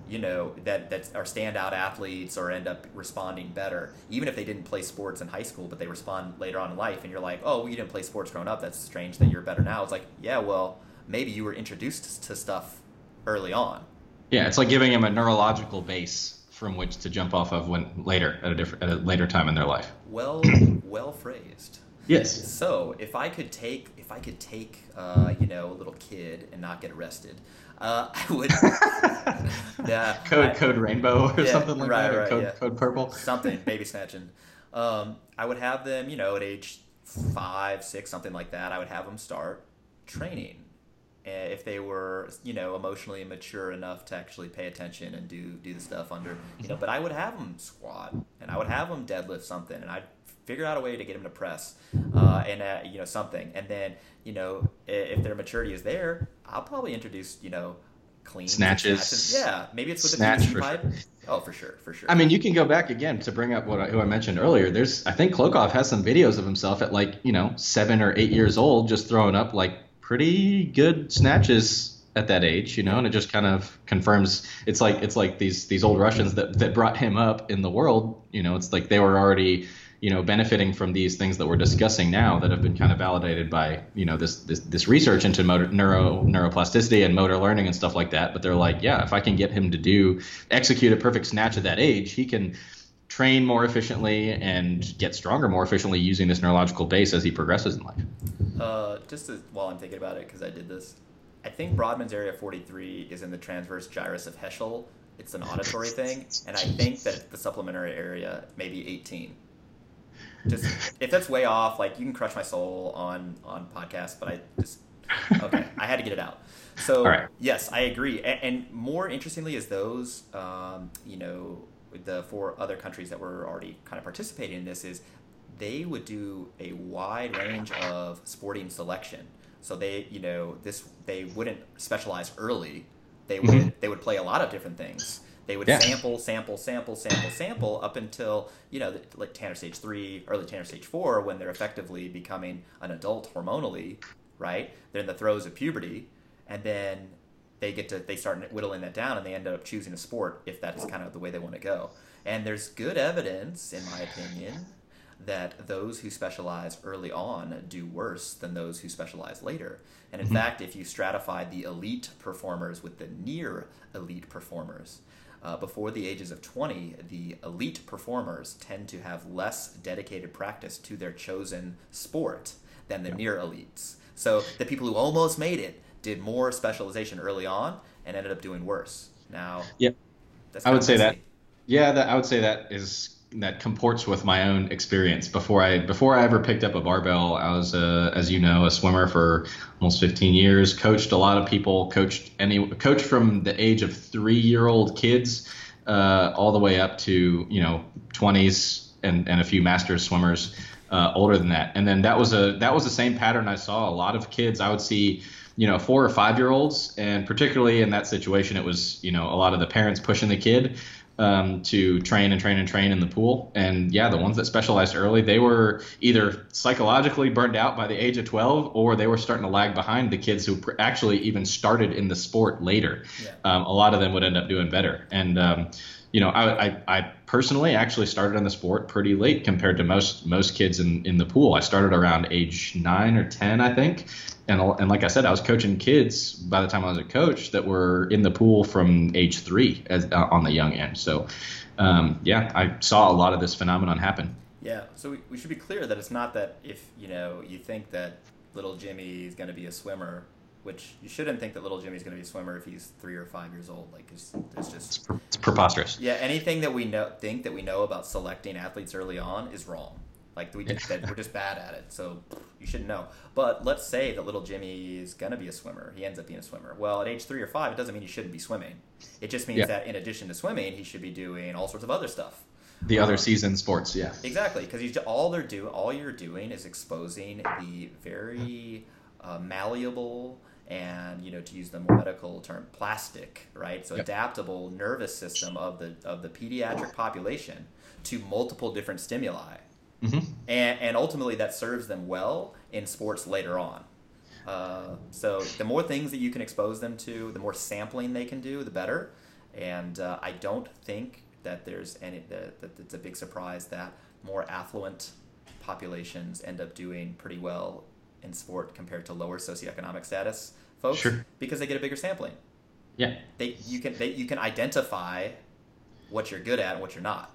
you know, that that are standout athletes or end up responding better, even if they didn't play sports in high school, but they respond later on in life. And you're like, oh, well, you didn't play sports growing up. That's strange that you're better now. It's like, yeah, well, maybe you were introduced to stuff early on. Yeah, it's like giving them a neurological base from which to jump off of when later at a different at a later time in their life. Well, well phrased. Yes. So if I could take if I could take uh, you know a little kid and not get arrested, uh, I would. yeah. Code I, Code Rainbow or yeah, something like right, that, or right, code, yeah. code Purple. Something baby snatching. Um, I would have them, you know, at age five, six, something like that. I would have them start training if they were you know emotionally mature enough to actually pay attention and do do the stuff under you know but i would have them squat and i would have them deadlift something and i'd figure out a way to get them to press uh, and uh, you know something and then you know if their maturity is there i'll probably introduce you know clean snatches. snatches. yeah maybe it's with Snatch a PVC pipe sure. oh for sure for sure i mean you can go back again to bring up what I, who i mentioned earlier there's i think klokov has some videos of himself at like you know seven or eight years old just throwing up like pretty good snatches at that age, you know, and it just kind of confirms it's like it's like these these old Russians that that brought him up in the world, you know, it's like they were already you know, benefiting from these things that we're discussing now that have been kind of validated by, you know, this this, this research into motor, neuro neuroplasticity and motor learning and stuff like that. But they're like, yeah, if I can get him to do execute a perfect snatch at that age, he can train more efficiently and get stronger more efficiently using this neurological base as he progresses in life. Uh, just while I'm thinking about it, because I did this, I think Brodmann's area 43 is in the transverse gyrus of Heschl. It's an auditory thing, and I think that the supplementary area may be 18 just if that's way off, like you can crush my soul on on podcast, but I just okay, I had to get it out. So right. yes, I agree. And, and, more interestingly, is those um, you know the four other countries that were already kind of participating in this is they would do a wide range of sporting selection. So they you know this they wouldn't specialize early. They would mm-hmm. they would play a lot of different things. They would yeah. sample, sample, sample, sample, sample up until you know, like Tanner stage three, early Tanner stage four, when they're effectively becoming an adult hormonally, right? They're in the throes of puberty, and then they get to they start whittling that down, and they end up choosing a sport if that is kind of the way they want to go. And there's good evidence, in my opinion, that those who specialize early on do worse than those who specialize later. And in mm-hmm. fact, if you stratify the elite performers with the near elite performers, uh, before the ages of 20, the elite performers tend to have less dedicated practice to their chosen sport than the yeah. near elites. So the people who almost made it did more specialization early on and ended up doing worse. Now, yeah, I would say that. Yeah, that I would say that is that comports with my own experience. Before I before I ever picked up a barbell, I was a, as you know a swimmer for almost 15 years. Coached a lot of people. Coached any coached from the age of three year old kids uh, all the way up to you know 20s and and a few masters swimmers. uh, older than that. And then that was a that was the same pattern I saw. A lot of kids I would see, you know, four or five year olds, and particularly in that situation, it was you know a lot of the parents pushing the kid um, to train and train and train in the pool. And yeah, the ones that specialized early, they were either psychologically burned out by the age of 12, or they were starting to lag behind the kids who actually even started in the sport later. Yeah. Um, a lot of them would end up doing better. And um, you know, I, I, I, personally actually started in the sport pretty late compared to most most kids in, in the pool. I started around age nine or ten, I think, and and like I said, I was coaching kids by the time I was a coach that were in the pool from age three as uh, on the young end. So, um, yeah, I saw a lot of this phenomenon happen. Yeah, so we, we should be clear that it's not that if you know you think that little Jimmy is going to be a swimmer which you shouldn't think that little Jimmy's going to be a swimmer if he's three or five years old. Like it's, it's just it's, pre- it's, preposterous. Yeah, anything that we know think that we know about selecting athletes early on is wrong. Like we just, that we're just bad at it, so you shouldn't know. But let's say that little Jimmy is going to be a swimmer. He ends up being a swimmer. Well, at age three or five, it doesn't mean he shouldn't be swimming. It just means yeah. that in addition to swimming, he should be doing all sorts of other stuff. The other season sports, yeah. Exactly, because all they're do all you're doing is exposing the very uh, malleable and you know to use the more medical term plastic right so yep. adaptable nervous system of the of the pediatric population to multiple different stimuli mm-hmm. and and ultimately that serves them well in sports later on uh, so the more things that you can expose them to the more sampling they can do the better and uh, i don't think that there's any that, that it's a big surprise that more affluent populations end up doing pretty well in sport compared to lower socioeconomic status folks sure. because they get a bigger sampling. Yeah. They you can they, you can identify what you're good at and what you're not.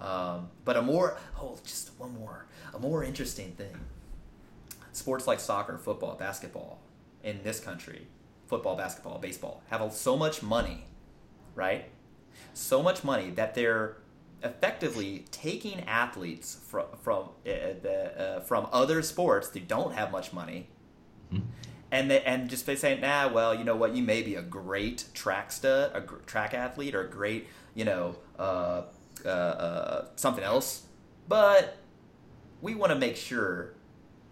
Um, but a more oh just one more a more interesting thing. Sports like soccer, football, basketball in this country, football, basketball, baseball have so much money, right? So much money that they're effectively taking athletes from from uh, the, uh, from other sports that don't have much money, mm-hmm. and they, and just saying, nah, well, you know what, you may be a great track stud, a gr- track athlete, or a great, you know, uh, uh, uh something else, but we want to make sure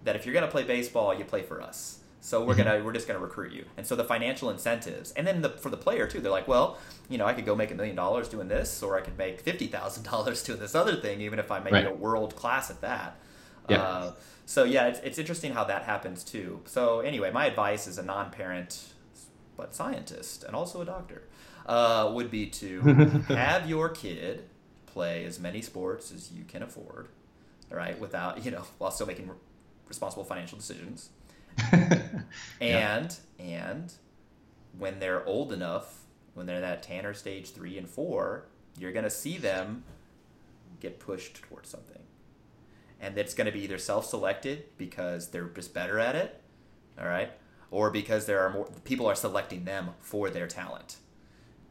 that if you're going to play baseball, you play for us. So we're mm-hmm. gonna we're just gonna recruit you, and so the financial incentives, and then the, for the player too, they're like, well, you know, I could go make a million dollars doing this, or I could make fifty thousand dollars doing this other thing, even if I make right. a world class at that. Yeah. Uh, so yeah, it's, it's interesting how that happens too. So anyway, my advice as a non-parent but scientist and also a doctor uh, would be to have your kid play as many sports as you can afford, all right, without you know while still making responsible financial decisions and yeah. and when they're old enough, when they're that Tanner stage three and four, you're gonna see them get pushed towards something, and it's gonna be either self-selected because they're just better at it, all right, or because there are more people are selecting them for their talent.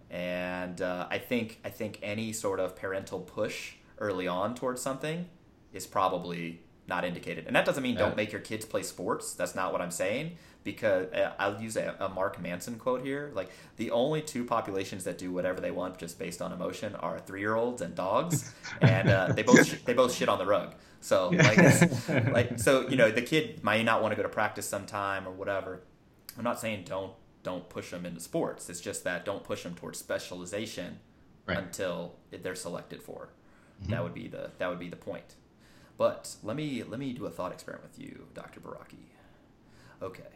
And uh, I think I think any sort of parental push early on towards something is probably not indicated. And that doesn't mean don't make your kids play sports. That's not what I'm saying. Because uh, I'll use a, a, Mark Manson quote here. Like the only two populations that do whatever they want just based on emotion are three year olds and dogs, and uh, they both sh- they both shit on the rug. So like like so you know the kid might not want to go to practice sometime or whatever. I'm not saying don't don't push them into sports. It's just that don't push them towards specialization right. until they're selected for. Mm-hmm. That would be the that would be the point. But let me let me do a thought experiment with you, Dr. Baraki. Okay.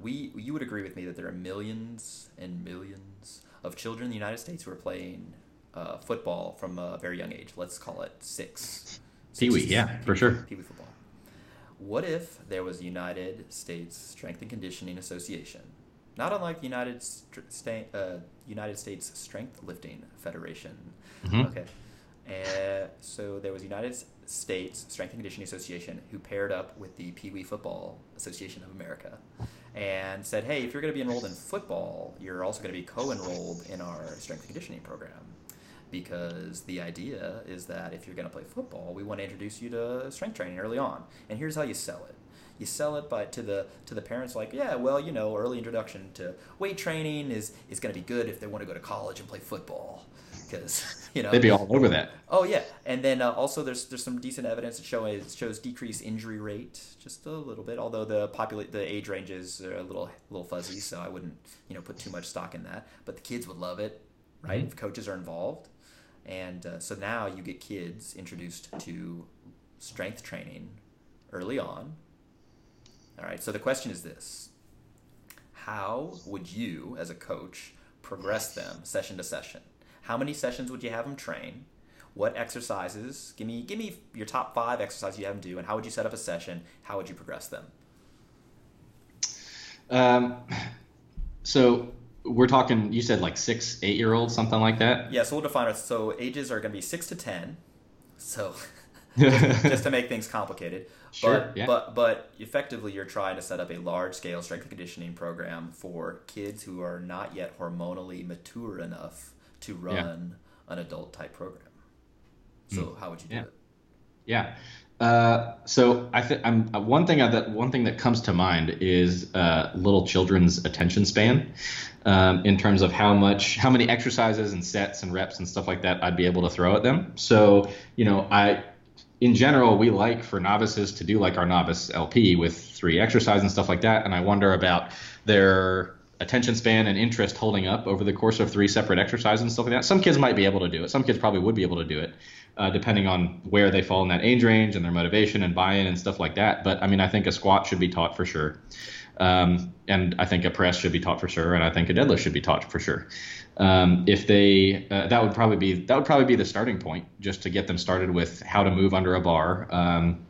We you would agree with me that there are millions and millions of children in the United States who are playing uh, football from a very young age. Let's call it six. Pee wee, yeah, for sure. Pee wee football. What if there was the United States Strength and Conditioning Association, not unlike the United St- uh, United States Strength Lifting Federation? Mm-hmm. Okay and so there was United States Strength and Conditioning Association who paired up with the Pee Wee Football Association of America and said, hey, if you're going to be enrolled in football, you're also going to be co-enrolled in our strength and conditioning program. Because the idea is that if you're going to play football, we want to introduce you to strength training early on. And here's how you sell it you sell it by to the to the parents like yeah well you know early introduction to weight training is is going to be good if they want to go to college and play football because you know they'd be all over that. Oh yeah, and then uh, also there's there's some decent evidence that show it shows decreased injury rate just a little bit. Although the populate the age ranges are a little little fuzzy, so I wouldn't you know put too much stock in that. But the kids would love it, right? Mm-hmm. If coaches are involved, and uh, so now you get kids introduced to strength training early on. All right. So the question is this: How would you, as a coach, progress them session to session? How many sessions would you have them train? What exercises? Give me give me your top five exercises you have them do, and how would you set up a session? How would you progress them? Um, so we're talking. You said like six, eight year olds, something like that. Yeah. So we'll define it. So ages are going to be six to ten. So just to make things complicated. Sure, but yeah. but but effectively you're trying to set up a large scale strength and conditioning program for kids who are not yet hormonally mature enough to run yeah. an adult type program. So mm. how would you do yeah. it? Yeah. Uh, so I think I'm uh, one thing that one thing that comes to mind is uh, little children's attention span, um, in terms of how much, how many exercises and sets and reps and stuff like that I'd be able to throw at them. So you know, I in general, we like for novices to do like our novice LP with three exercise and stuff like that. And I wonder about their attention span and interest holding up over the course of three separate exercises and stuff like that. Some kids might be able to do it. Some kids probably would be able to do it, uh, depending on where they fall in that age range and their motivation and buy-in and stuff like that. But I mean, I think a squat should be taught for sure. Um, and I think a press should be taught for sure, and I think a deadlift should be taught for sure. Um, if they, uh, that would probably be that would probably be the starting point, just to get them started with how to move under a bar. Um,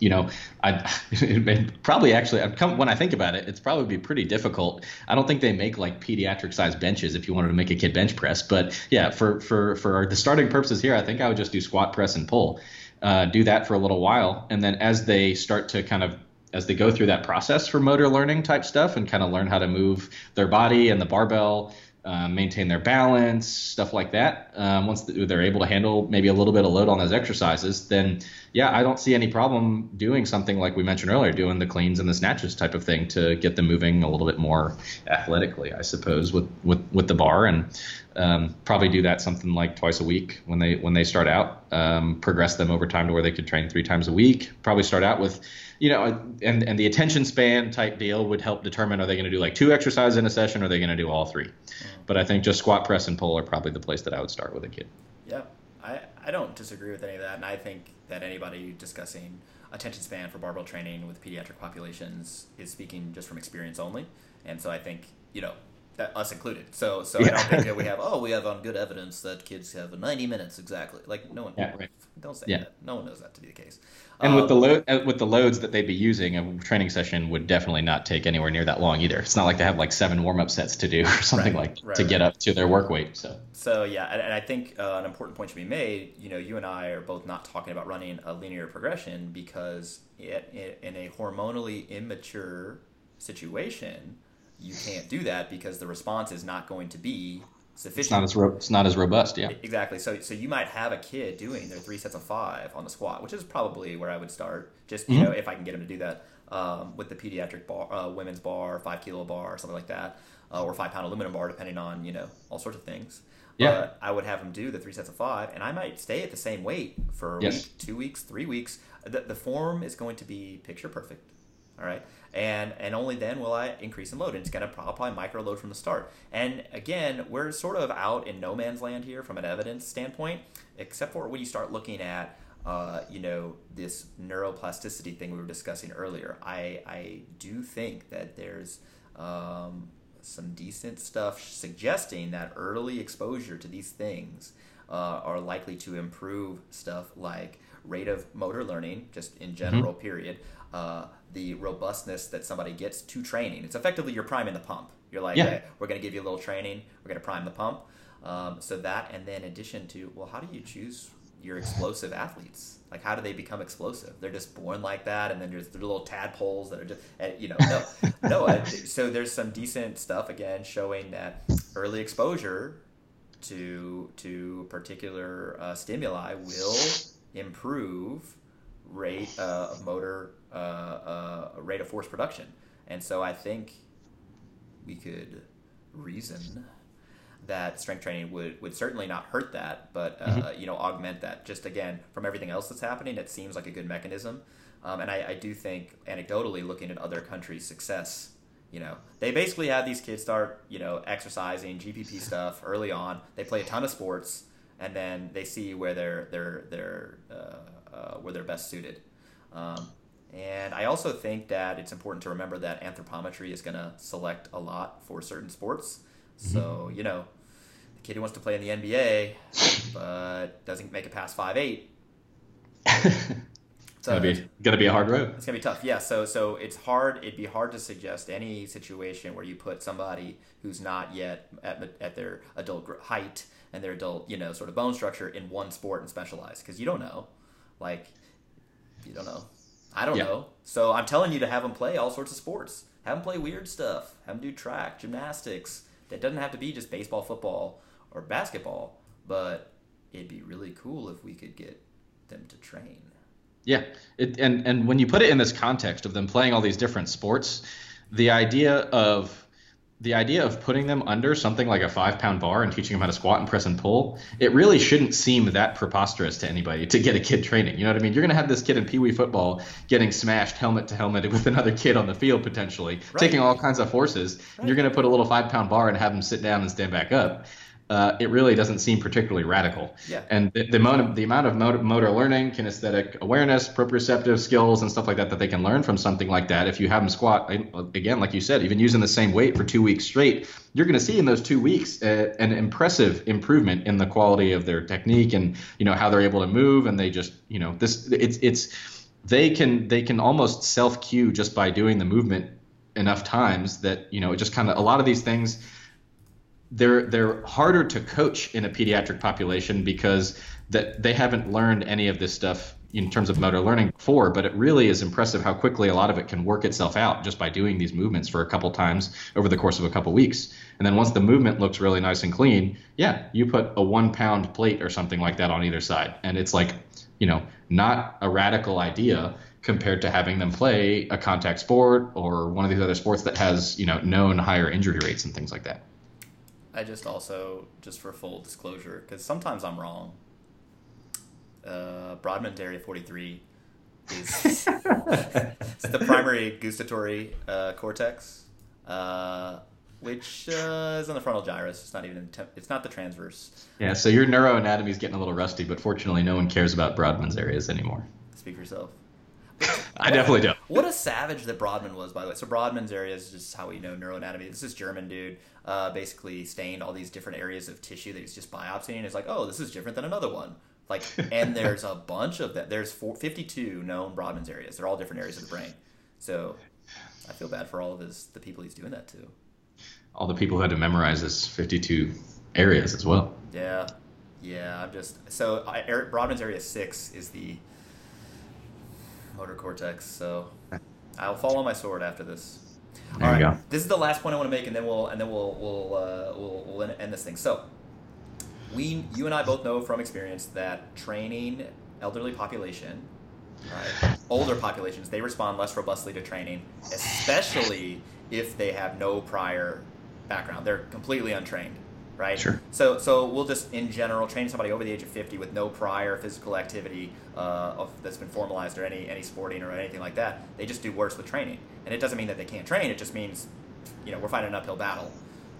you know, I it probably actually i come when I think about it, it's probably be pretty difficult. I don't think they make like pediatric sized benches if you wanted to make a kid bench press, but yeah, for for for the starting purposes here, I think I would just do squat, press, and pull. Uh, do that for a little while, and then as they start to kind of as they go through that process for motor learning type stuff and kind of learn how to move their body and the barbell, uh, maintain their balance, stuff like that. Um, once they're able to handle maybe a little bit of load on those exercises, then yeah, I don't see any problem doing something like we mentioned earlier, doing the cleans and the snatches type of thing to get them moving a little bit more athletically, I suppose, with with, with the bar and um, probably do that something like twice a week when they when they start out. Um, progress them over time to where they could train three times a week. Probably start out with you know, and and the attention span type deal would help determine are they going to do like two exercises in a session or are they going to do all 3 mm-hmm. But I think just squat, press, and pull are probably the place that I would start with a kid. Yeah, I I don't disagree with any of that, and I think that anybody discussing attention span for barbell training with pediatric populations is speaking just from experience only, and so I think you know that us included. So so yeah. I don't think that we have oh we have on good evidence that kids have 90 minutes exactly. Like no one yeah, right. don't say yeah. that. No one knows that to be the case. And um, with the load uh, with the loads that they'd be using, a training session would definitely not take anywhere near that long either. It's not like they have like seven warm up sets to do or something right, like right, to get up to their work weight. So so yeah, and, and I think uh, an important point should be made. You know, you and I are both not talking about running a linear progression because it, it, in a hormonally immature situation you can't do that because the response is not going to be sufficient. It's not as ro- it's not as robust, yeah. Exactly. So so you might have a kid doing their three sets of five on the squat, which is probably where I would start. Just you mm-hmm. know if I can get them to do that um, with the pediatric bar, uh, women's bar, five kilo bar, something like that, uh, or five pound aluminum bar, depending on you know all sorts of things. Yeah. But I would have them do the three sets of five, and I might stay at the same weight for yes. week, two weeks, three weeks. The, the form is going to be picture perfect. All right and and only then will I increase in load. And it's going to probably micro load from the start. And again, we're sort of out in no man's land here from an evidence standpoint, except for when you start looking at. Uh, you know this neuroplasticity thing we were discussing earlier. I I do think that there's um, some decent stuff suggesting that early exposure to these things uh, are likely to improve stuff like rate of motor learning, just in general, mm-hmm. period. Uh, the robustness that somebody gets to training. It's effectively you're priming the pump. You're like, yeah. hey, we're going to give you a little training. We're going to prime the pump. Um, so that, and then addition to, well, how do you choose your explosive athletes? Like, how do they become explosive? They're just born like that, and then there's the little tadpoles that are just, eh, you know, no, no. I, so there's some decent stuff again showing that early exposure to to particular uh, stimuli will improve rate uh, of motor uh, uh, rate of force production. And so I think we could reason that strength training would, would certainly not hurt that, but uh, Mm-hmm. you know augment that. Just again from everything else that's happening, it seems like a good mechanism. Um, and I, I do think anecdotally, looking at other countries' success, you know, they basically have these kids start you know exercising GPP stuff early on. They play a ton of sports, and then they see where they're they're they're uh, uh, where they're best suited. Um, and I also think that it's important to remember that anthropometry is going to select a lot for certain sports. So, you know, the kid who wants to play in the NBA but doesn't make it past five eight. It's uh, gonna be gonna be a hard road. It's gonna be tough. Yeah. So so it's hard. It'd be hard to suggest any situation where you put somebody who's not yet at, at their adult height and their adult you know sort of bone structure in one sport and specialize because you don't know. Like you don't know. I don't Yeah. know. So I'm telling you to have them play all sorts of sports. Have them play weird stuff. Have them do track, gymnastics. That doesn't have to be just baseball, football, or basketball. But it'd be really cool if we could get them to train. Yeah, it, and and when you put it in this context of them playing all these different sports, the idea of the idea of putting them under something like a five pound bar and teaching them how to squat and press and pull, it really shouldn't seem that preposterous to anybody to get a kid training. You know what I mean? You're going to have this kid in Pee Wee football getting smashed helmet to helmet with another kid on the field potentially, Right. taking all kinds of forces. And you're going to put a little five pound bar and have them sit down and stand back up. Uh, it really doesn't seem particularly radical. Yeah. And the, the amount of the amount of motor, motor learning, kinesthetic awareness, proprioceptive skills, and stuff like that that they can learn from something like that. If you have them squat again, like you said, even using the same weight for two weeks straight, you're going to see in those two weeks uh, an impressive improvement in the quality of their technique and you know how they're able to move. And they just you know this it's it's they can they can almost self cue just by doing the movement enough times that you know it just kind of a lot of these things they're they're harder to coach in a pediatric population because that they haven't learned any of this stuff in terms of motor learning before but it really is impressive how quickly a lot of it can work itself out just by doing these movements for a couple times over the course of a couple weeks. And then once the movement looks really nice and clean yeah you put a one pound plate or something like that on either side. And it's like you know not a radical idea compared to having them play a contact sport or one of these other sports that has you know known higher injury rates and things like that I just also, just for full disclosure, because sometimes I'm wrong. Uh, Brodmann's Area 43 is it's the primary gustatory uh, cortex, uh, which uh, is on the frontal gyrus. It's not even in temp- it's not the transverse. Yeah, so your neuroanatomy is getting a little rusty, but fortunately, no one cares about Brodmann's areas anymore. Speak for yourself. I definitely don't. What a savage that Brodmann was, by the way. So Brodmann's area is just how we know neuroanatomy. This is German dude, uh, basically stained all these different areas of tissue that he's just biopsying. It's like, oh, this is different than another one. Like, and there's a bunch of that. There's four, 52 known Brodmann's areas. They're all different areas of the brain. So I feel bad for all of his the people he's doing that to. All the people who had to memorize his 52 areas as well. Yeah, yeah. I'm just so I, Eric Brodmann's area six is the motor cortex. So I'll fall on my sword after this. There you go. This is the last point I want to make, and then we'll and then we'll we'll uh, we'll, we'll end- end this thing. So we, you and I both know from experience that training elderly population, right, older populations, they respond less robustly to training, especially if they have no prior background. They're completely untrained, right? Sure. So, so we'll just in general train somebody over the age of fifty with no prior physical activity uh, of, that's been formalized or any any sporting or anything like that. They just do worse with training, and it doesn't mean that they can't train. It just means, you know, we're fighting an uphill battle.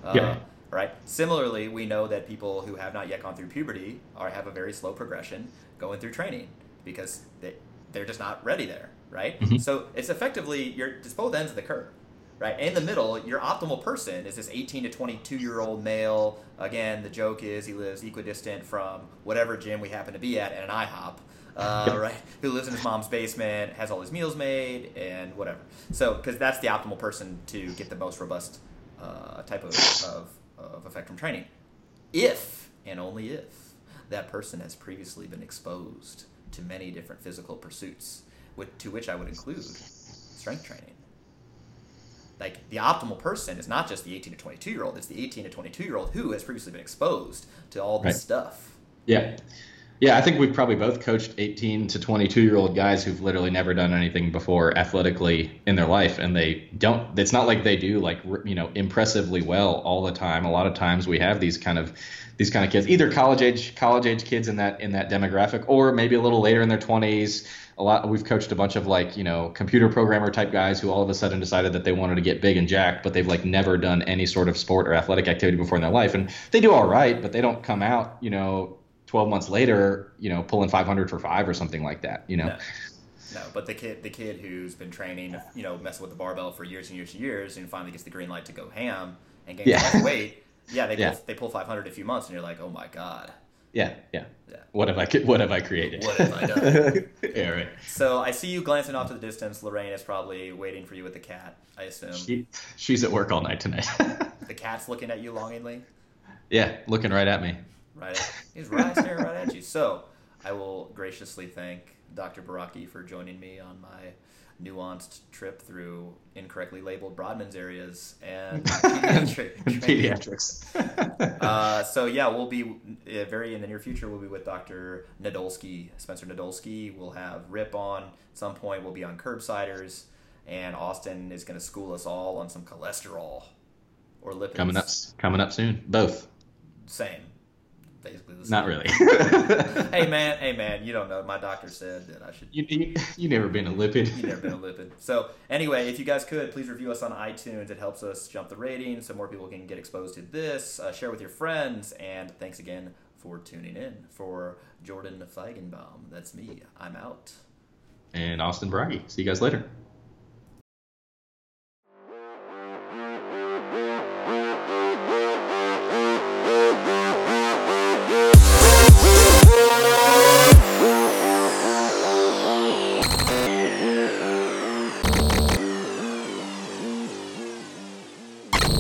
Uh, Yeah. Right. Similarly, we know that people who have not yet gone through puberty are have a very slow progression going through training because they they're just not ready there. Right. Mhm. So it's effectively you're it's both ends of the curve right? In the middle, your optimal person is this 18 to 22 year old male. Again, the joke is he lives equidistant from whatever gym we happen to be at and an IHOP, uh, right? Who lives in his mom's basement, has all his meals made, and whatever. So, because that's the optimal person to get the most robust uh, type of, of, of effect from training. If, and only if, that person has previously been exposed to many different physical pursuits, with, to which I would include strength training like the optimal person is not just the 18 to 22 year old it's the 18 to 22 year old who has previously been exposed to all this Right. stuff Yeah. Yeah, I think we've probably both coached 18 to 22 year old guys who've literally never done anything before athletically in their life, and they don't. It's not like they do like you know impressively well all the time. A lot of times we have these kind of these kind of kids, either college age college age kids in that in that demographic, or maybe a little later in their 20s. A lot. We've coached a bunch of like you know computer programmer type guys who all of a sudden decided that they wanted to get big and jacked, but they've like never done any sort of sport or athletic activity before in their life, and they do all right, but they don't come out you know 12 months later, you know, pulling 500 for five or something like that, you know. No. No, but the kid, the kid who's been training, you know, messing with the barbell for years and years and years, and finally gets the green light to go ham and gain yeah. weight. Yeah, they yeah. they pull 500 a few months, and you're like, oh my god. Yeah, yeah. Yeah. What have I what have I created? What have I done? yeah, right. So I see you glancing off to the distance. Lorraine is probably waiting for you with the cat. I assume. She, she's at work all night tonight. the cat's looking at you longingly. Yeah, looking right at me right? He's right staring right at you. So I will graciously thank Dr. Baraki for joining me on my nuanced trip through incorrectly labeled Brodmann's areas and pediatric pediatrics. uh, so yeah, we'll be uh, very in the near future. We'll be with Dr. Nadolsky, Spencer Nadolsky. We'll have Rip on at some point. We'll be on Curbsiders, and Austin is going to school us all on some cholesterol or lipids. Coming up, coming up soon. Both. Same basically the same. Not really. hey man, hey man, you don't know. My doctor said that I should. You you, you never been a lipid. you never been a lipid. So anyway, if you guys could please review us on iTunes, it helps us jump the rating so more people can get exposed to this. Uh, share with your friends, and thanks again for tuning in. For Jordan Feigenbaum, that's me. I'm out. And Austin Baraki. See you guys later.